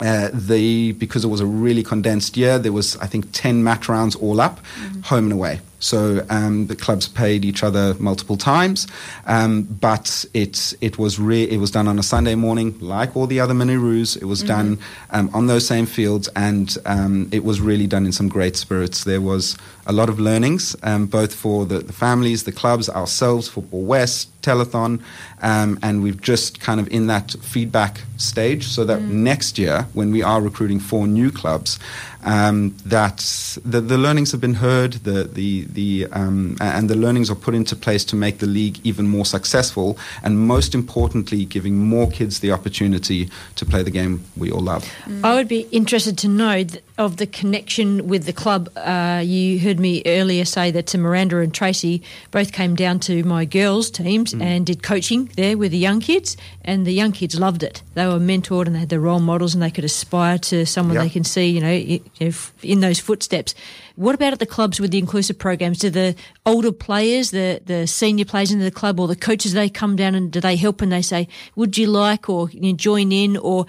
uh, the because it was a really condensed year, there was I think ten match rounds all up, home and away. So um, the clubs paid each other multiple times, um, but it it was re- it was done on a Sunday morning, like all the other Miniroos. It was Mhm. done um, on those same fields, and um, it was really done in some great spirits. There was a lot of learnings, um, both for the, the families, the clubs, ourselves, Football West, Telethon, um, and we've just kind of in that feedback stage, so that next year, when we are recruiting four new clubs, um, that the, the learnings have been heard, the the the um, and the learnings are put into place to make the league even more successful, and most importantly, giving more kids the opportunity to play the game we all love. I would be interested to know th- of the connection with the club. Uh, you heard me earlier say that uh, Miranda and Tracey both came down to my girls' teams and did coaching there with the young kids, and the young kids loved it. They were mentored and they had their role models, and they could aspire to someone Yep. they can see, you know, i- if in those footsteps. What about at the clubs with the inclusive programs? Do the older players, the the senior players in the club, or the coaches, they come down and do they help and they say, "Would you like or you know, join in?" or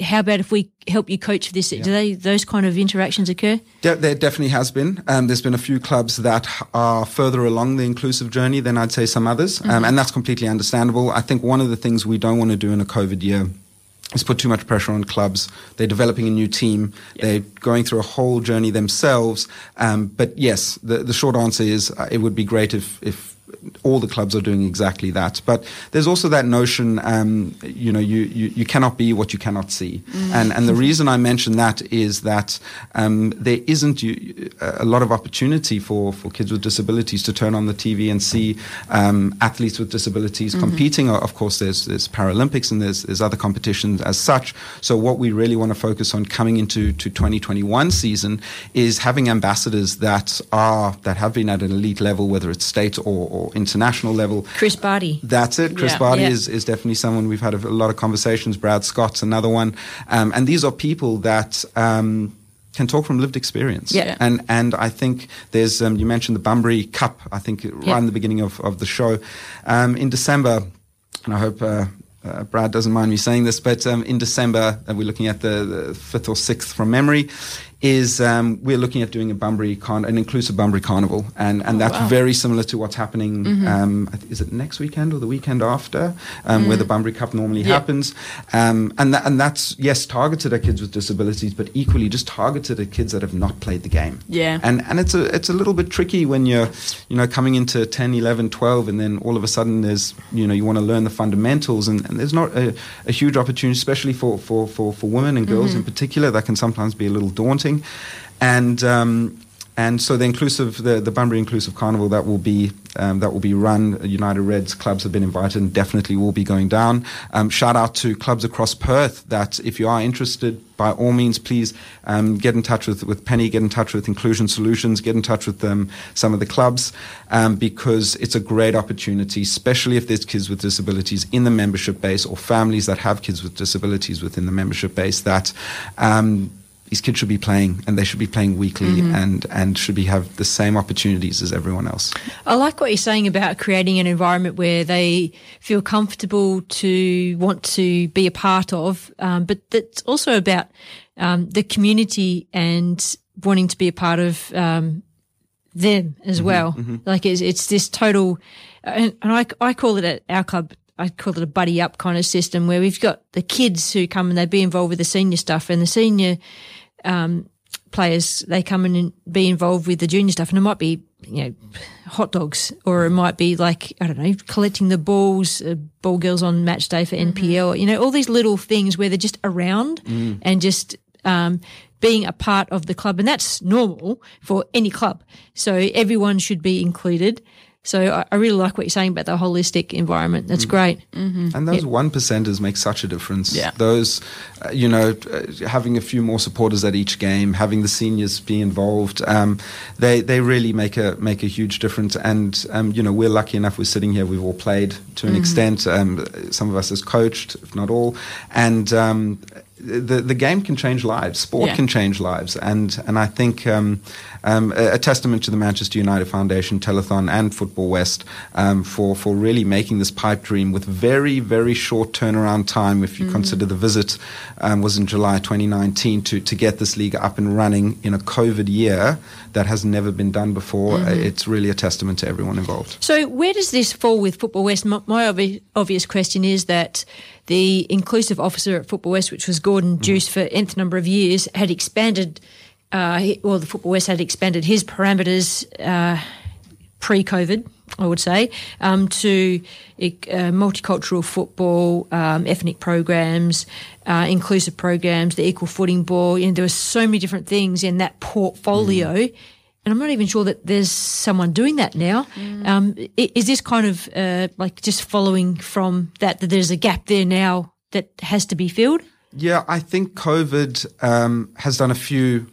how about if we help you coach for this? Do they those kind of interactions occur? De- there definitely has been. Um, there's been a few clubs that are further along the inclusive journey than I'd say some others, um, Mhm. and that's completely understandable. I think one of the things we don't want to do in a COVID year is put too much pressure on clubs. They're developing a new team. They're going through a whole journey themselves. Um, but yes, the, the short answer is uh, it would be great if, if all the clubs are doing exactly that. But there's also that notion, um, you know, you, you, you cannot be what you cannot see. Mm. And, and the reason I mention that is that um, there isn't you, a lot of opportunity for, for kids with disabilities to turn on the TV and see um, athletes with disabilities Mhm. competing. Of course, there's, there's Paralympics and there's, there's other competitions as such. So what we really want to focus on coming into to 2021 season is having ambassadors that are that have been at an elite level, whether it's state or, or international level. Chris Barty. That's it. Chris Yeah. Barty Yeah. is, is definitely someone we've had a, a lot of conversations. Brad Scott's another one. Um, and these are people that um, can talk from lived experience. Yeah. And and I think there's, um, you mentioned the Bunbury Cup, I think right Yeah. in the beginning of, of the show. Um, in December, and I hope uh, uh, Brad doesn't mind me saying this, but um, in December, and we're looking at the, the fifth or sixth from memory, is um, we're looking at doing a Bunbury con- an inclusive Bunbury carnival, and and Oh, that's wow. very similar to what's happening. Mhm. Um, is it next weekend or the weekend after, um, where Mm. the Bunbury Cup normally Yeah. happens? Um, and and that's yes targeted at kids with disabilities, but equally just targeted at kids that have not played the game. Yeah. And and it's a it's a little bit tricky when you're you know coming into 10, 11, 12 and then all of a sudden there's you know you want to learn the fundamentals and, and there's not a, a huge opportunity especially for for for, for women and girls Mhm. in particular that can sometimes be a little daunting. And um, and so the inclusive, the, the Bunbury Inclusive Carnival that will be um, that will be run. United Reds clubs have been invited and definitely will be going down. Um, shout out to clubs across Perth that if you are interested, by all means, please um, get in touch with, with Penny, get in touch with Inclusion Solutions, get in touch with um, some of the clubs um, because it's a great opportunity, especially if there's kids with disabilities in the membership base or families that have kids with disabilities within the membership base that. These kids should be playing, and they should be playing weekly, Mhm. and and should be have the same opportunities as everyone else. I like what you're saying about creating an environment where they feel comfortable to want to be a part of, um, but that's also about um, the community and wanting to be a part of um, them as Mm-hmm, well. mhm. Like it's, it's this total, and, and I, I call it at our club, I call it a buddy up kind of system where we've got the kids who come and they be involved with the senior stuff and the senior um, players, they come in and be involved with the junior stuff. And it might be, you know, hot dogs or it might be like, I don't know, collecting the balls, uh, ball girls on match day for NPL, you know, all these little things where they're just around Mm. and just um, being a part of the club. And that's normal for any club. So everyone should be included. So I, I really like what you're saying about the holistic environment. That's great. Mm-hmm. And those one percenters make such a difference. Yeah. Those, uh, you know, uh, having a few more supporters at each game, having the seniors be involved, um, they they really make a make a huge difference. And um, you know, we're lucky enough. We're sitting here. We've all played to an Mhm. extent. Um, some of us has coached, if not all. And um, the the game can change lives. Sport Yeah. can change lives. And and I think um, a, a testament to the Manchester United Foundation, Telethon, and Football West um, for for really making this pipe dream with very very short turnaround time. If you Mhm. consider the visit um, was in July 2019 to to get this league up and running in a COVID year that has never been done before. Mhm. Uh, It's really a testament to everyone involved. So, where does this fall with Football West? My, my obvi- obvious question is that the inclusive officer at Football West, which was Gordon Juice for nth number of years, had expanded. Uh, he- well, the Football West had expanded his parameters uh, pre-COVID, I would say, um, to uh, multicultural football, um, ethnic programs, uh, inclusive programs, the equal footing ball. You know, there were so many different things in that portfolio. And I'm not even sure that there's someone doing that now. Um, is this kind of uh, like just following from that, that there's a gap there now that has to be filled? Yeah, I think COVID um, has done a few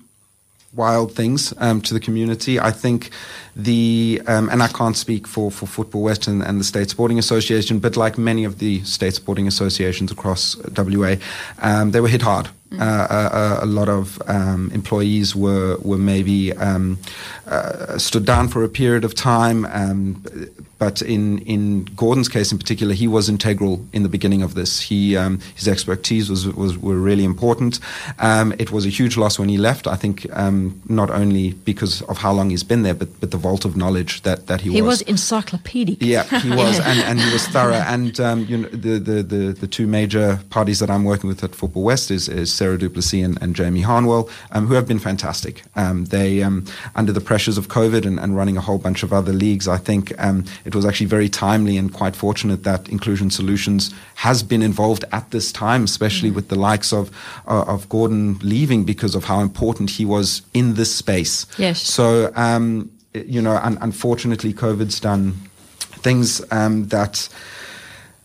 wild things um, to the community. I think the um, and I can't speak for for Football West and, and the State Sporting Association, but like many of the state sporting associations across WA, um, they were hit hard. Uh, uh, a lot of um, employees were were maybe um, uh, stood down for a period of time, um, but in in Gordon's case in particular, he was integral in the beginning of this. He um, his expertise was was were really important. Um, it was a huge loss when he left. I think um, not only because of how long he's been there, but but the vault of knowledge that that he, was He was encyclopedic. yeah, he (laughs) was, and, and he was thorough. And um, you know, the, the, the, the two major parties that I'm working with at Football West is, is Sarah Duplessis and, and Jamie Harnwell, um, who have been fantastic. Um, they, um, under the pressures of COVID and, and running a whole bunch of other leagues, I think um, it was actually very timely and quite fortunate that Inclusion Solutions has been involved at this time, especially with the likes of uh, of Gordon leaving because of how important he was in this space. Yes. So, um, you know, un- unfortunately, COVID's done things um, that.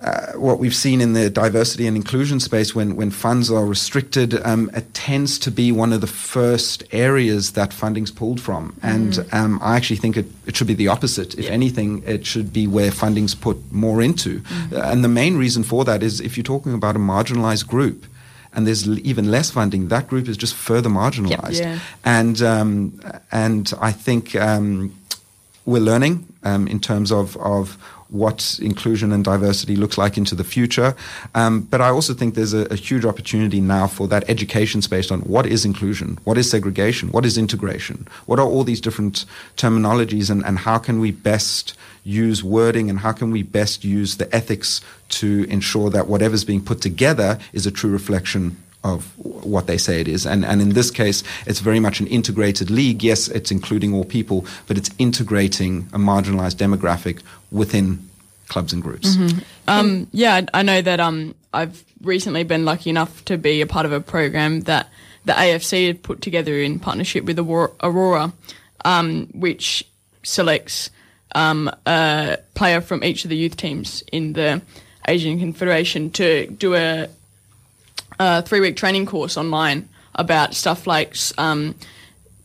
Uh, what we've seen in the diversity and inclusion space when, when funds are restricted, um, it tends to be one of the first areas that funding's pulled from. And Mhm. um, I actually think it, it should be the opposite. If anything, it should be where funding's put more into. Uh, and the main reason for that is if you're talking about a marginalized group, and there's even less funding, that group is just further marginalized. Yeah. And um, and I think um, we're learning um, in terms of of what inclusion and diversity looks like into the future. Um, but I also think there's a, a huge opportunity now for that education space on what is inclusion, what is segregation, what is integration, what are all these different terminologies, and, and how can we best use wording and how can we best use the ethics to ensure that whatever's being put together is a true reflection of what they say it is. And, and in this case, it's very much an integrated league. Yes, it's including all people, but it's integrating a marginalized demographic within clubs and groups. Mhm. Um, yeah, I know that um, I've recently been lucky enough to be a part of a program that the AFC had put together in partnership with Aurora um, which selects um, a player from each of the youth teams in the Asian Confederation to do a, a three-week training course online about stuff like um,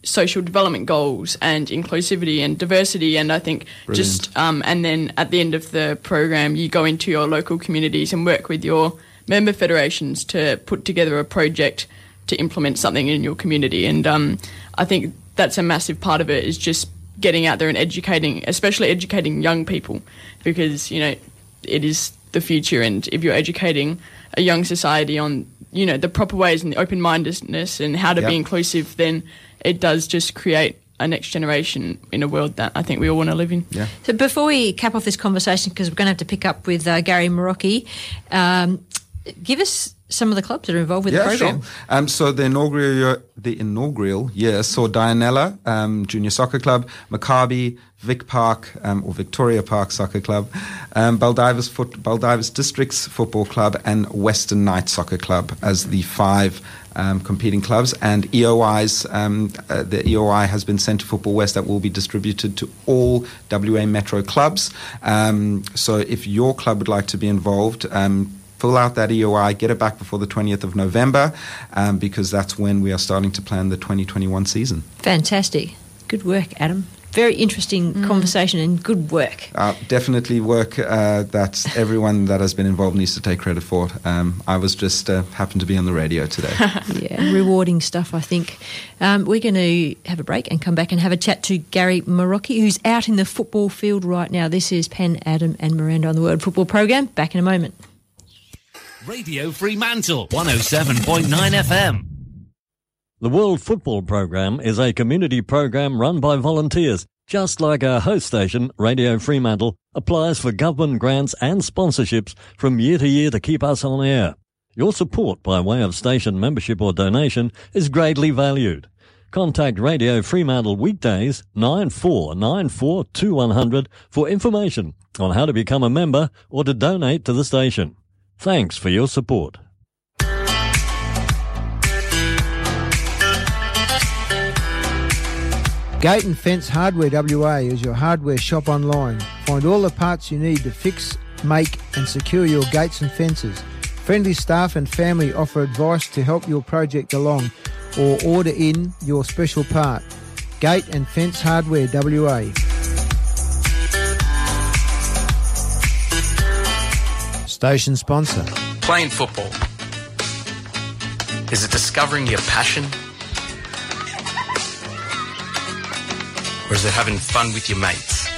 social development goals and inclusivity and diversity. And I think just um, and then at the end of the program, you go into your local communities and work with your member federations to put together a project to implement something in your community. And um, I think that's a massive part of it is just getting out there and educating, especially educating young people, because you know it is the future. And if you're educating a young society on you know, the proper ways and the open mindedness and how to Yep. be inclusive, then it does just create a next generation in a world that I think we all want to live in. Yeah. So before we cap off this conversation, because we're going to have to pick up with uh, Gary Marocchi, um, give us some of the clubs that are involved with the program. sure. Um, so the inaugural year, the inaugural year saw Dianella um, Junior Soccer Club, Maccabi, Vic Park um, or Victoria Park Soccer Club, um, Baldivis, Foot, Baldivis Districts Football Club, and Western Knight Soccer Club as the five um, competing clubs. And EOI's um, uh, the EOI has been sent to Football West that will be distributed to all WA Metro clubs. Um, so if your club would like to be involved. Fill out that EOI, get it back before the 20th of November, um, because that's when we are starting to plan the 2021 season. Fantastic. Good work, Adam. Very interesting conversation and good work. Uh, definitely work uh, that everyone that has been involved needs to take credit for. Um, I was just uh, happened to be on the radio today. (laughs) yeah, rewarding stuff, I think. Um, we're going to have a break and come back and have a chat to Gary Marocchi, who's out in the football field right now. This is Penn, Adam, and Miranda on the World Football Program. Back in a moment. Radio Fremantle, 107.9 FM. The World Football Program is a community program run by volunteers, just like our host station, Radio Fremantle, applies for government grants and sponsorships from year to year to keep us on air. Your support by way of station membership or donation is greatly valued. Contact Radio Fremantle weekdays 9494 2100 for information on how to become a member or to donate to the station. Thanks for your support. Gate and Fence Hardware WA is your hardware shop online. Find all the parts you need to fix, make, and secure your gates and fences. Friendly staff and family offer advice to help your project along or order in your special part. Gate and Fence Hardware WA. Station sponsor. Playing football. Is it discovering your passion? Or is it having fun with your mates?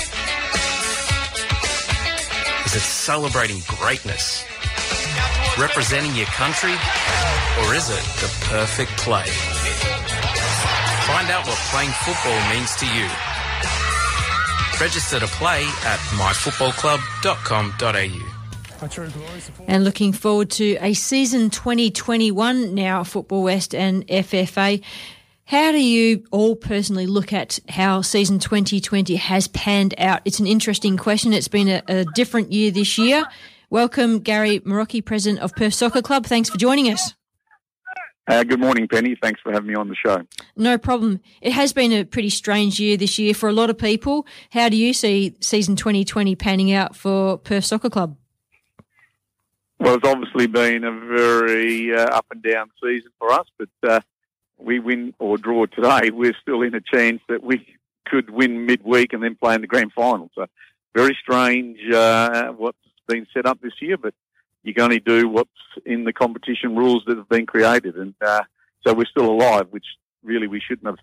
Is it celebrating greatness? Representing your country? Or is it the perfect play? Find out what playing football means to you. Register to play at myfootballclub.com.au. And looking forward to a season 2021 now, Football West and FFA. How do you all personally look at how season 2020 has panned out? It's an interesting question. It's been a, a different year this year. Welcome, Gary Marocchi, President of Perth Soccer Club. Thanks for joining us. Uh, good morning, Penny. Thanks for having me on the show. No problem. It has been a pretty strange year this year for a lot of people. How do you see season 2020 panning out for Perth Soccer Club? Well, it's obviously been a very uh, up and down season for us, but uh, we win or draw today, we're still in a chance that we could win midweek and then play in the grand final. So, very strange uh, what's been set up this year, but you can only do what's in the competition rules that have been created, and uh, so we're still alive, which really we shouldn't have.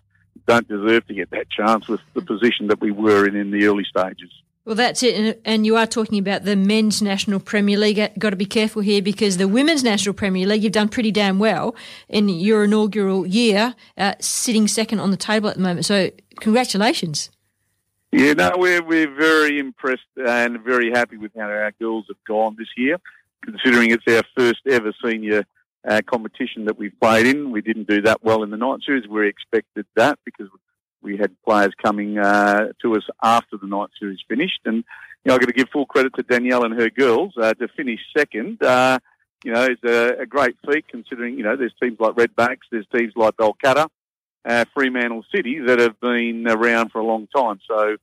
Don't deserve to get that chance with the position that we were in in the early stages. Well, that's it. And, you are talking about the men's National Premier League. Got to be careful here because the women's National Premier League, you've done pretty damn well in your inaugural year, uh, sitting second on the table at the moment. So, congratulations. Yeah, no, we're we're very impressed and very happy with how our girls have gone this year, considering it's our first ever senior uh, competition that we've played in. We didn't do that well in the night series. We expected that because we had players coming uh, to us after the night series finished, and you know I've got to give full credit to Danielle and her girls uh, to finish second. Uh, you know, it's a, a great feat considering you know there's teams like Redbacks, there's teams like Balcatta, uh, Fremantle City that have been around for a long time. So you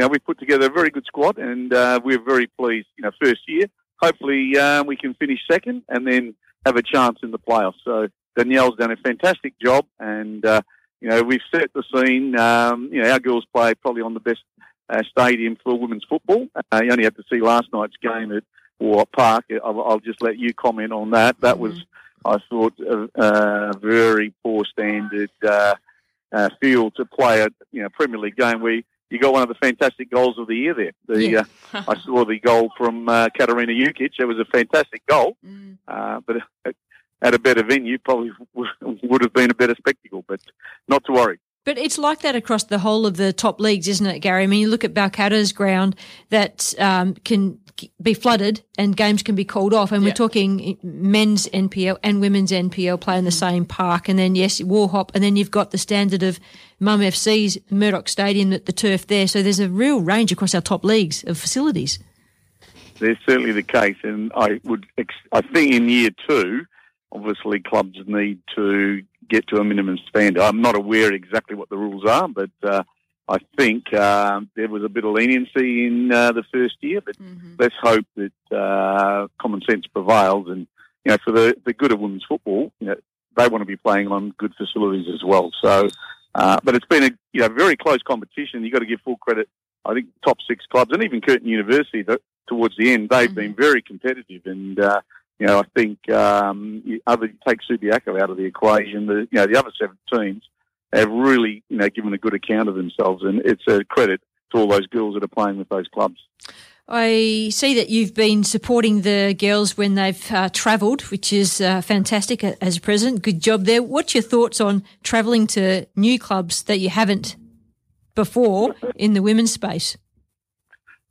know we've put together a very good squad, and uh, we're very pleased. You know, first year, hopefully uh, we can finish second and then have a chance in the playoffs. So Danielle's done a fantastic job, and uh, you know we've set the scene. Um, you know our girls play probably on the best uh, stadium for women's football. Uh, you only had to see last night's game at War Park. I'll, I'll just let you comment on that. That was, I thought, a, a very poor standard uh, uh, field to play a you know Premier League game where you got one of the fantastic goals of the year there. The Yeah. uh, (laughs) I saw the goal from uh, Katarina Jukic. It was a fantastic goal, uh, but at a better venue, probably (laughs) would have been a better spectacle. But not to worry. But it's like that across the whole of the top leagues, isn't it, Gary? I mean, you look at Balcatta's ground that um, can be flooded and games can be called off. And yeah. we're talking men's NPL and women's NPL play in the same park. And then, yes, Warhop. And then you've got the standard of Mum FC's Murdoch Stadium at the turf there. So there's a real range across our top leagues of facilities. There's certainly the case. And I would, I think in year two, obviously clubs need to get to a minimum standard. I'm not aware exactly what the rules are, but uh, I think uh, there was a bit of leniency in uh, the first year. But mm-hmm. let's hope that uh, common sense prevails, and you know, for the, the good of women's football, you know, they want to be playing on good facilities as well. So, uh, but it's been a you know very close competition. You've got to give full credit. I think top six clubs and even Curtin University that towards the end they've mm-hmm. been very competitive and uh, you know, I think um, other take Subiaco out of the equation, the you know the other seven teams have really you know given a good account of themselves, and it's a credit to all those girls that are playing with those clubs. I see that you've been supporting the girls when they've uh, travelled, which is uh, fantastic as a president. Good job there. What's your thoughts on travelling to new clubs that you haven't before (laughs) in the women's space?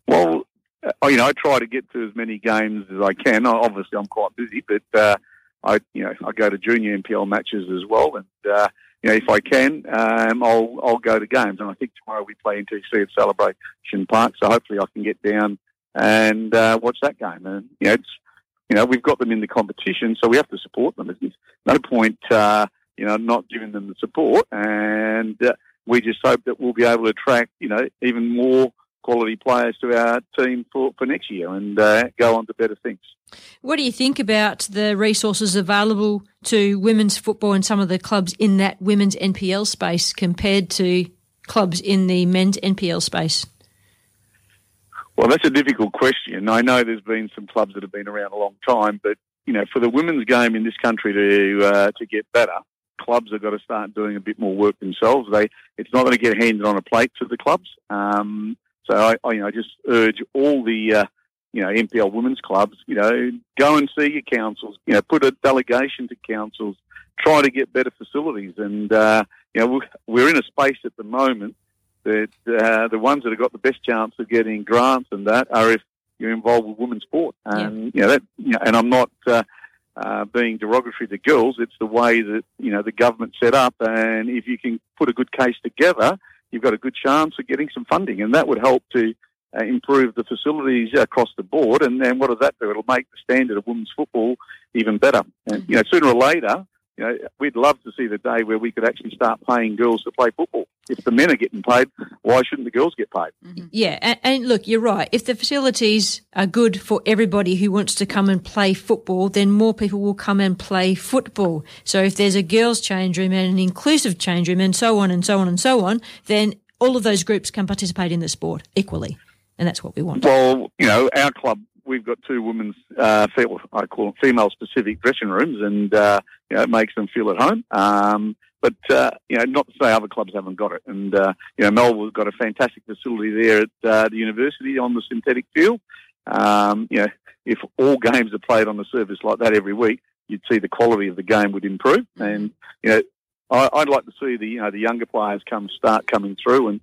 Well, you know, I try to get to as many games as I can. Obviously, I'm quite busy, but uh, I, you know, I go to junior NPL matches as well, and uh, you know, if I can, um, I'll I'll go to games. And I think tomorrow we play NTC at Celebration Park, so hopefully I can get down and uh, watch that game. And you know, it's you know, we've got them in the competition, so we have to support them. There's no point, uh, you know, not giving them the support, and uh, we just hope that we'll be able to attract, you know, even more quality players to our team for, for next year and uh, go on to better things. What do you think about the resources available to women's football and some of the clubs in that women's NPL space compared to clubs in the men's NPL space? Well, that's a difficult question. I know there's been some clubs that have been around a long time, but you know, for the women's game in this country to uh, to get better, clubs have got to start doing a bit more work themselves. They, it's not going to get handed on a plate to the clubs. Um, so I, I, you know, just urge all the, uh, you know, NPL women's clubs, you know, go and see your councils, you know, put a delegation to councils, try to get better facilities. And, uh, you know, we're in a space at the moment that uh, the ones that have got the best chance of getting grants and that are if you're involved with women's sport. And, yeah. you know, that, you know, and I'm not, uh, uh, being derogatory to girls, it's the way that, you know, the government set up. And if you can put a good case together, you've got a good chance of getting some funding, and that would help to uh, improve the facilities across the board. And then what does that do? It'll make the standard of women's football even better. And you know, sooner or later, you know, we'd love to see the day where we could actually start paying girls to play football. If the men are getting paid, why shouldn't the girls get paid? Mm-hmm. Yeah, and, and, look, you're right. If the facilities are good for everybody who wants to come and play football, then more people will come and play football. So if there's a girls' change room and an inclusive change room and so on and so on and so on, then all of those groups can participate in the sport equally. And that's what we want. Well, you know, our club we've got two women's, uh, I call them female-specific dressing rooms, and uh, you know, it makes them feel at home. Um, but uh, you know, not to say other clubs haven't got it. And uh, you know, Melville's got a fantastic facility there at uh, the university on the synthetic field. Um, you know, if all games are played on the surface like that every week, you'd see the quality of the game would improve. Mm-hmm. And you know, I, would like to see the you know the younger players come start coming through and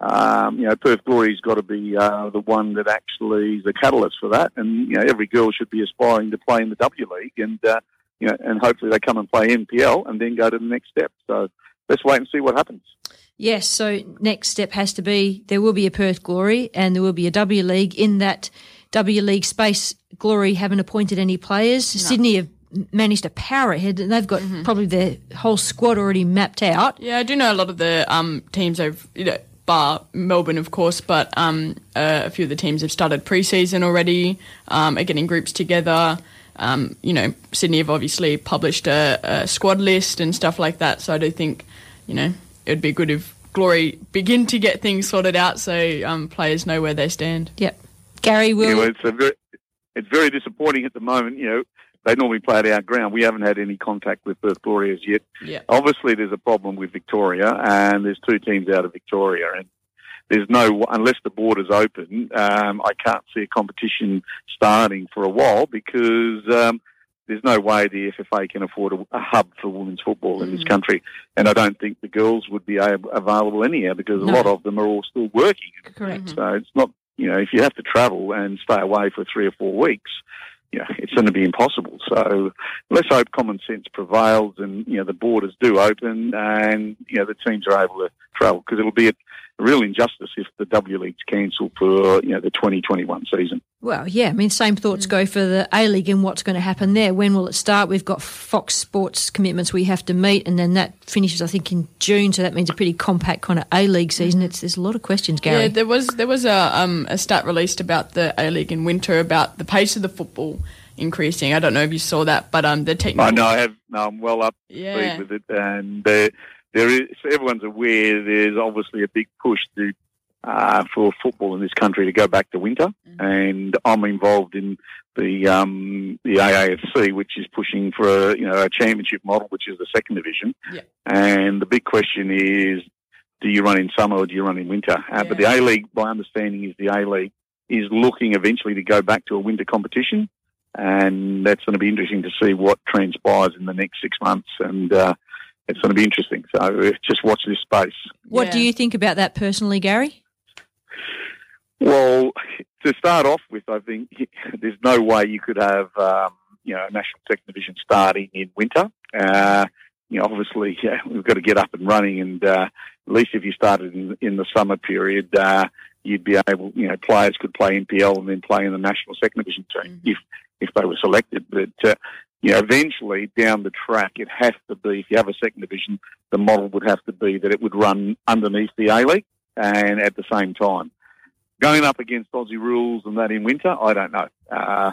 um, you know, Perth Glory's got to be uh, the one that actually is the catalyst for that. And you know, every girl should be aspiring to play in the W League, and uh, you know, and hopefully they come and play NPL and then go to the next step. So let's wait and see what happens. Yes. So next step has to be there will be a Perth Glory and there will be a W League. In that W League space, Glory haven't appointed any players. No. Sydney have managed to power ahead. And they've got mm-hmm. probably their whole squad already mapped out. Yeah, I do know a lot of the um, teams have you know bar Melbourne, of course, but um, uh, a few of the teams have started pre-season already, um, are getting groups together. Um, you know, Sydney have obviously published a, a, squad list and stuff like that. So I do think, you know, it would be good if Glory begin to get things sorted out so um, players know where they stand. Yep. Gary will. You know, it's, very, it's very disappointing at the moment. You know, they normally play at our ground. We haven't had any contact with Perth Glory yet. Yeah. Obviously, there's a problem with Victoria, and there's two teams out of Victoria, and there's no unless the borders open. Um, I can't see a competition starting for a while because um, there's no way the FFA can afford a, a hub for women's football in this country, and I don't think the girls would be able, available anyhow because No. a lot of them are all still working. Correct. So it's not, you know, if you have to travel and stay away for three or four weeks, you know, it's going to be impossible. So let's hope common sense prevails and, you know, the borders do open and, you know, the teams are able to travel because it'll be a, a real injustice if the W League's cancelled for, you know, the 2021 season. Well, yeah, I mean, same thoughts go for the A League and what's going to happen there. When will it start? We've got Fox Sports commitments we have to meet, and then that finishes, I think, in June. So that means a pretty compact kind of A League season. It's there's a lot of questions, Gary. Yeah, there was there was a um, a stat released about the A League in winter about the pace of the football increasing. I don't know if you saw that, but um, the technical. I know I have. No, I'm well up Yeah. speed with it, and there, there is. Everyone's aware. There's obviously a big push to uh, for football in this country to go back to winter, and I'm involved in the um, the AAFC, which is pushing for a, you know a championship model, which is the second division. Yeah. And the big question is, do you run in summer or do you run in winter? Uh, but the A League, my understanding is the A League is looking eventually to go back to a winter competition, and that's going to be interesting to see what transpires in the next six months, and uh, it's going to be interesting. So uh, just watch this space. What do you think about that personally, Gary? Well, to start off with, I think (laughs) there's no way you could have um, you know a national second division starting in winter. Uh, you know, obviously, (laughs) yeah, we've got to get up and running, and uh, at least if you started in, in the summer period, uh, you'd be able, you know, players could play NPL and then play in the national second division team if if they were selected. But uh, you know, eventually down the track, it has to be if you have a second division, the model would have to be that it would run underneath the A League and at the same time. Going up against Aussie rules and that in winter, I don't know. Uh,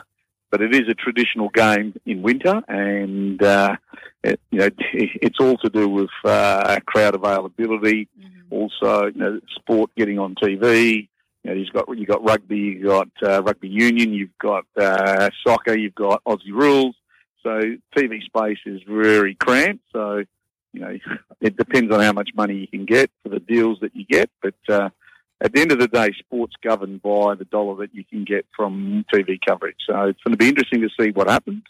but it is a traditional game in winter, and uh, it, you know (laughs) it's all to do with uh, crowd availability. Also, you know, sport getting on TV. You know, you've got you got rugby, you've got uh, rugby union, you've got uh, soccer, you've got Aussie rules. So TV space is very cramped. So you know, (laughs) it depends on how much money you can get for the deals that you get. But uh, at the end of the day, sport's governed by the dollar that you can get from TV coverage. So it's going to be interesting to see what happens.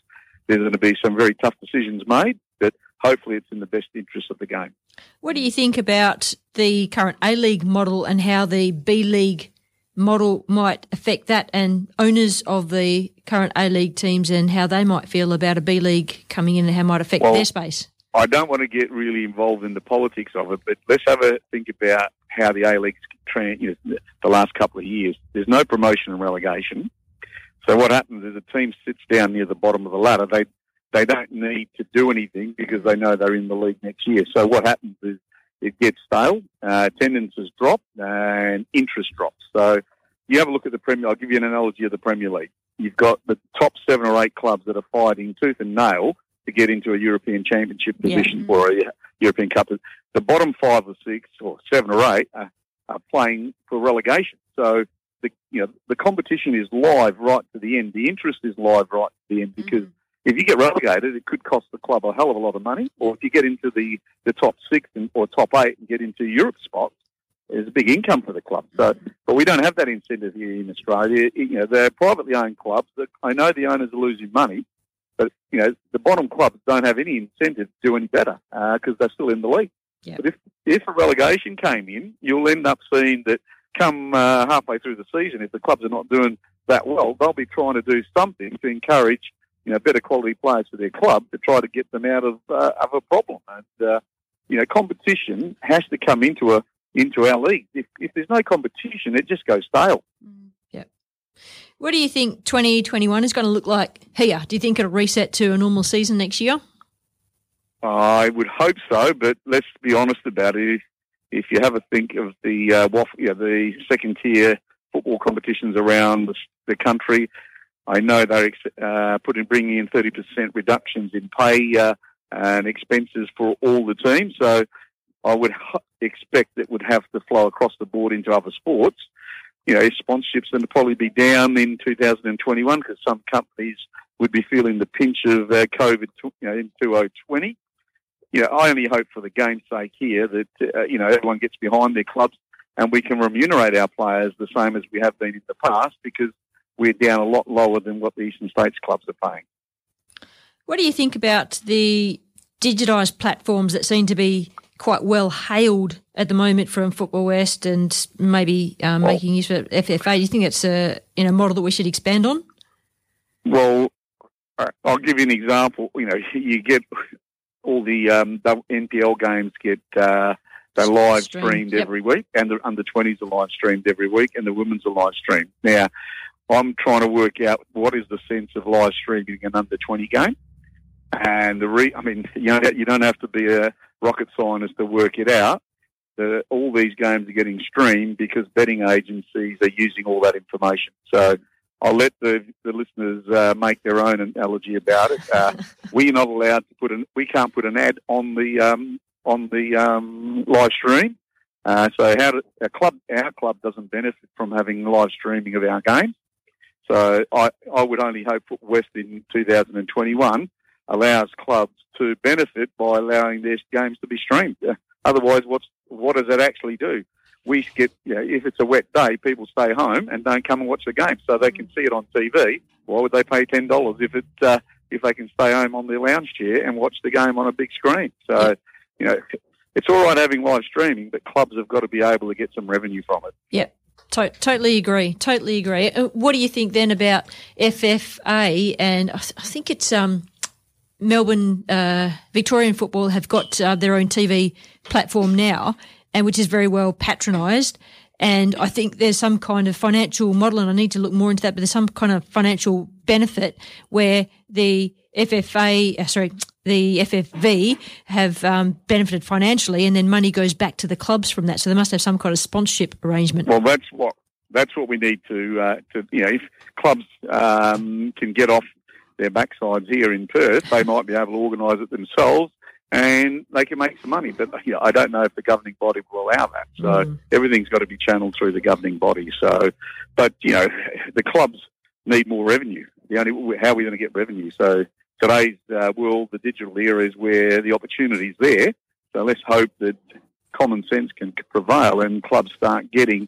There's going to be some very tough decisions made, but hopefully it's in the best interest of the game. What do you think about the current A League model and how the B League model might affect that and owners of the current A League teams and how they might feel about a B League coming in and how it might affect Well, their space? I don't want to get really involved in the politics of it, but let's have a think about how the A League's you know, the last couple of years. There's no promotion and relegation. So what happens is a team sits down near the bottom of the ladder. They they don't need to do anything because they know they're in the league next year. So what happens is it gets stale, uh, attendances drop, and interest drops. So you have a look at the Premier. I'll give you an analogy of the Premier League. You've got the top seven or eight clubs that are fighting tooth and nail to get into a European Championship Yeah. position or a European Cup. The bottom five or six or seven or eight are, are playing for relegation. So the you know the competition is live right to the end. The interest is live right to the end because if you get relegated, it could cost the club a hell of a lot of money. Or if you get into the, the top six and, or top eight and get into Europe spots, there's a big income for the club. So, but we don't have that incentive here in Australia. You know, they're privately owned clubs. That I know the owners are losing money, but you know the bottom clubs don't have any incentive to do any better because they're still in the league. But if if a relegation came in, you'll end up seeing that come uh, halfway through the season, if the clubs are not doing that well, they'll be trying to do something to encourage you know better quality players for their club to try to get them out of uh, of a problem. And uh, you know, competition has to come into a into our league. If if there's no competition, it just goes stale. Yeah. What do you think 2021 is going to look like here? Do you think it'll reset to a normal season next year? I would hope so, but let's be honest about it. If, if you have a think of the uh, WAF, you know, the second tier football competitions around the, the country, I know they're uh, putting bringing in thirty percent reductions in pay uh, and expenses for all the teams. So I would expect that would have to flow across the board into other sports. You know, sponsorships going to probably be down in 2021 because some companies would be feeling the pinch of uh, COVID, you know, in 2020 you know, I only hope for the game's sake here that, uh, you know, everyone gets behind their clubs and we can remunerate our players the same as we have been in the past because we're down a lot lower than what the Eastern States clubs are paying. What do you think about the digitised platforms that seem to be quite well hailed at the moment from Football West and maybe um, well, making use of FFA? Do you think it's a in a model that we should expand on? Well, I'll give you an example. You know, (laughs) you get all the um, NPL games get uh, they're live streamed yep. every week, and the under twenties are live streamed every week, and the women's are live streamed. Now, I'm trying to work out what is the sense of live streaming an under twenty game, and the re- I mean, (laughs) you know, you don't have to be a rocket scientist to work it out. All these games are getting streamed because betting agencies are using all that information. So I'll let the, the listeners uh, make their own analogy about it. Uh, (laughs) we're not allowed to put an we can't put an ad on the um, on the um, live stream. Uh, so how do, our club our club doesn't benefit from having live streaming of our games. So I, I would only hope that West in 2021 allows clubs to benefit by allowing their games to be streamed. (laughs) Otherwise, what's what does it actually do? we get, you know, if it's a wet day, people stay home and don't come and watch the game, so they can see it on TV. Why would they pay ten dollars if it uh, if they can stay home on their lounge chair and watch the game on a big screen? So, you know, it's all right having live streaming, but clubs have got to be able to get some revenue from it. Yep. To- totally agree. Totally agree. Uh, what do you think then about FFA? And I, th- I think it's um, Melbourne uh, Victorian football have got uh, their own TV platform now, and which is very well patronised. And I think there's some kind of financial model, and I need to look more into that, but there's some kind of financial benefit where the FFA, uh, sorry, the FFV have um, benefited financially, and then money goes back to the clubs from that. So they must have some kind of sponsorship arrangement. Well, that's what that's what we need to uh, to you know if clubs um, can get off their backsides here in Perth, they might be able to organise it themselves and they can make some money. But you know, I don't know if the governing body will allow that. So mm. everything's got to be channeled through the governing body. So, but you know, (laughs) the clubs need more revenue. The only how are we going to get revenue? So today's uh, world, the digital era, is where the opportunity is there. So let's hope that common sense can prevail and clubs start getting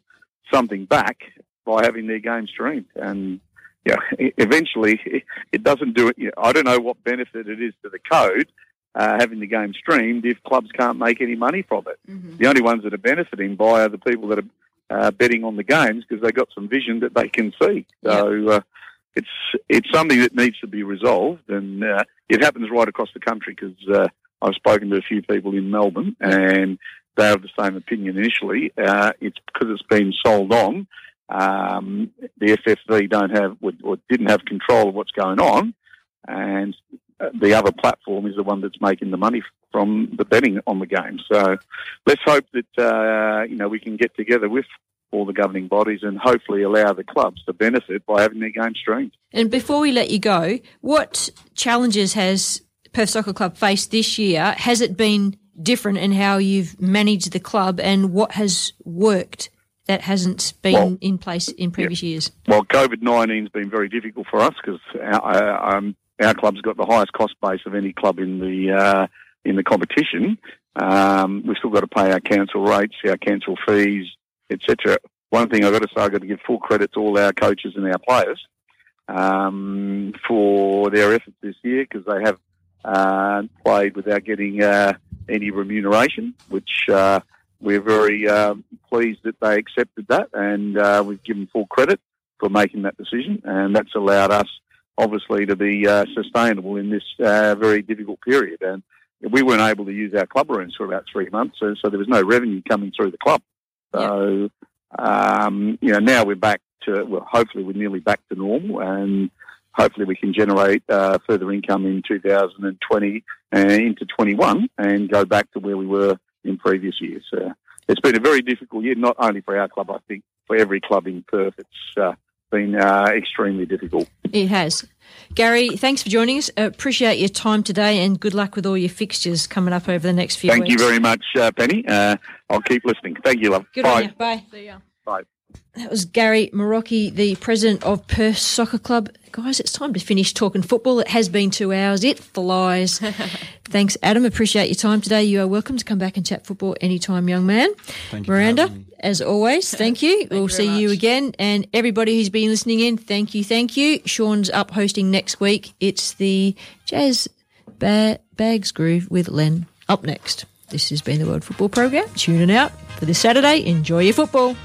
something back by having their game streamed. And yeah, eventually it doesn't do it. You know, I don't know what benefit it is to the code, uh, having the game streamed if clubs can't make any money from it. Mm-hmm. The only ones that are benefiting by are the people that are uh, betting on the games because they got some vision that they can see. So uh, it's it's something that needs to be resolved, and uh, it happens right across the country because uh, I've spoken to a few people in Melbourne and they have the same opinion initially. Uh, it's because it's been sold on. Um, the FFV don't have or didn't have control of what's going on, and the other platform is the one that's making the money from the betting on the game. So let's hope that uh, you know we can get together with all the governing bodies and hopefully allow the clubs to benefit by having their game streamed. And before we let you go, what challenges has Perth Soccer Club faced this year? Has it been different in how you've managed the club and what has worked? That hasn't been well, in place in previous yeah. years. Well, COVID nineteen has been very difficult for us because um, our club's got the highest cost base of any club in the uh, in the competition. Um, we've still got to pay our council rates, our council fees, etc. One thing I've got to say, I've got to give full credit to all our coaches and our players um, for their efforts this year because they have uh, played without getting uh, any remuneration, which uh, we're very uh, pleased that they accepted that, and uh, we've given full credit for making that decision, and that's allowed us obviously to be uh, sustainable in this uh, very difficult period. And we weren't able to use our club rooms for about three months, so, so there was no revenue coming through the club. So, um, you know, now we're back to, well, hopefully we're nearly back to normal and hopefully we can generate uh, further income in 2020 and into 21 and go back to where we were in previous years. Uh, it's been a very difficult year, not only for our club, I think, for every club in Perth. It's, uh, been uh, extremely difficult. It has. Gary, thanks for joining us. Uh, appreciate your time today and good luck with all your fixtures coming up over the next few weeks. Thank weeks. you very much, uh, Penny. Uh, I'll keep listening. Thank you, love. Good Bye. on you. Bye. See ya. Bye. That was Gary Marocchi, the president of Perth Soccer Club. Guys, it's time to finish talking football. It has been two hours. It flies. (laughs) Thanks, Adam. Appreciate your time today. You are welcome to come back and chat football anytime, young man. Thank you Miranda, having me. as always, (laughs) thank you. we'll you very see you again. And everybody who's been listening in, thank you, thank you. Sean's up hosting next week. It's the Jazz ba- Bags Groove with Len up next. This has been the World Football Program. Tuning out for this Saturday. Enjoy your football.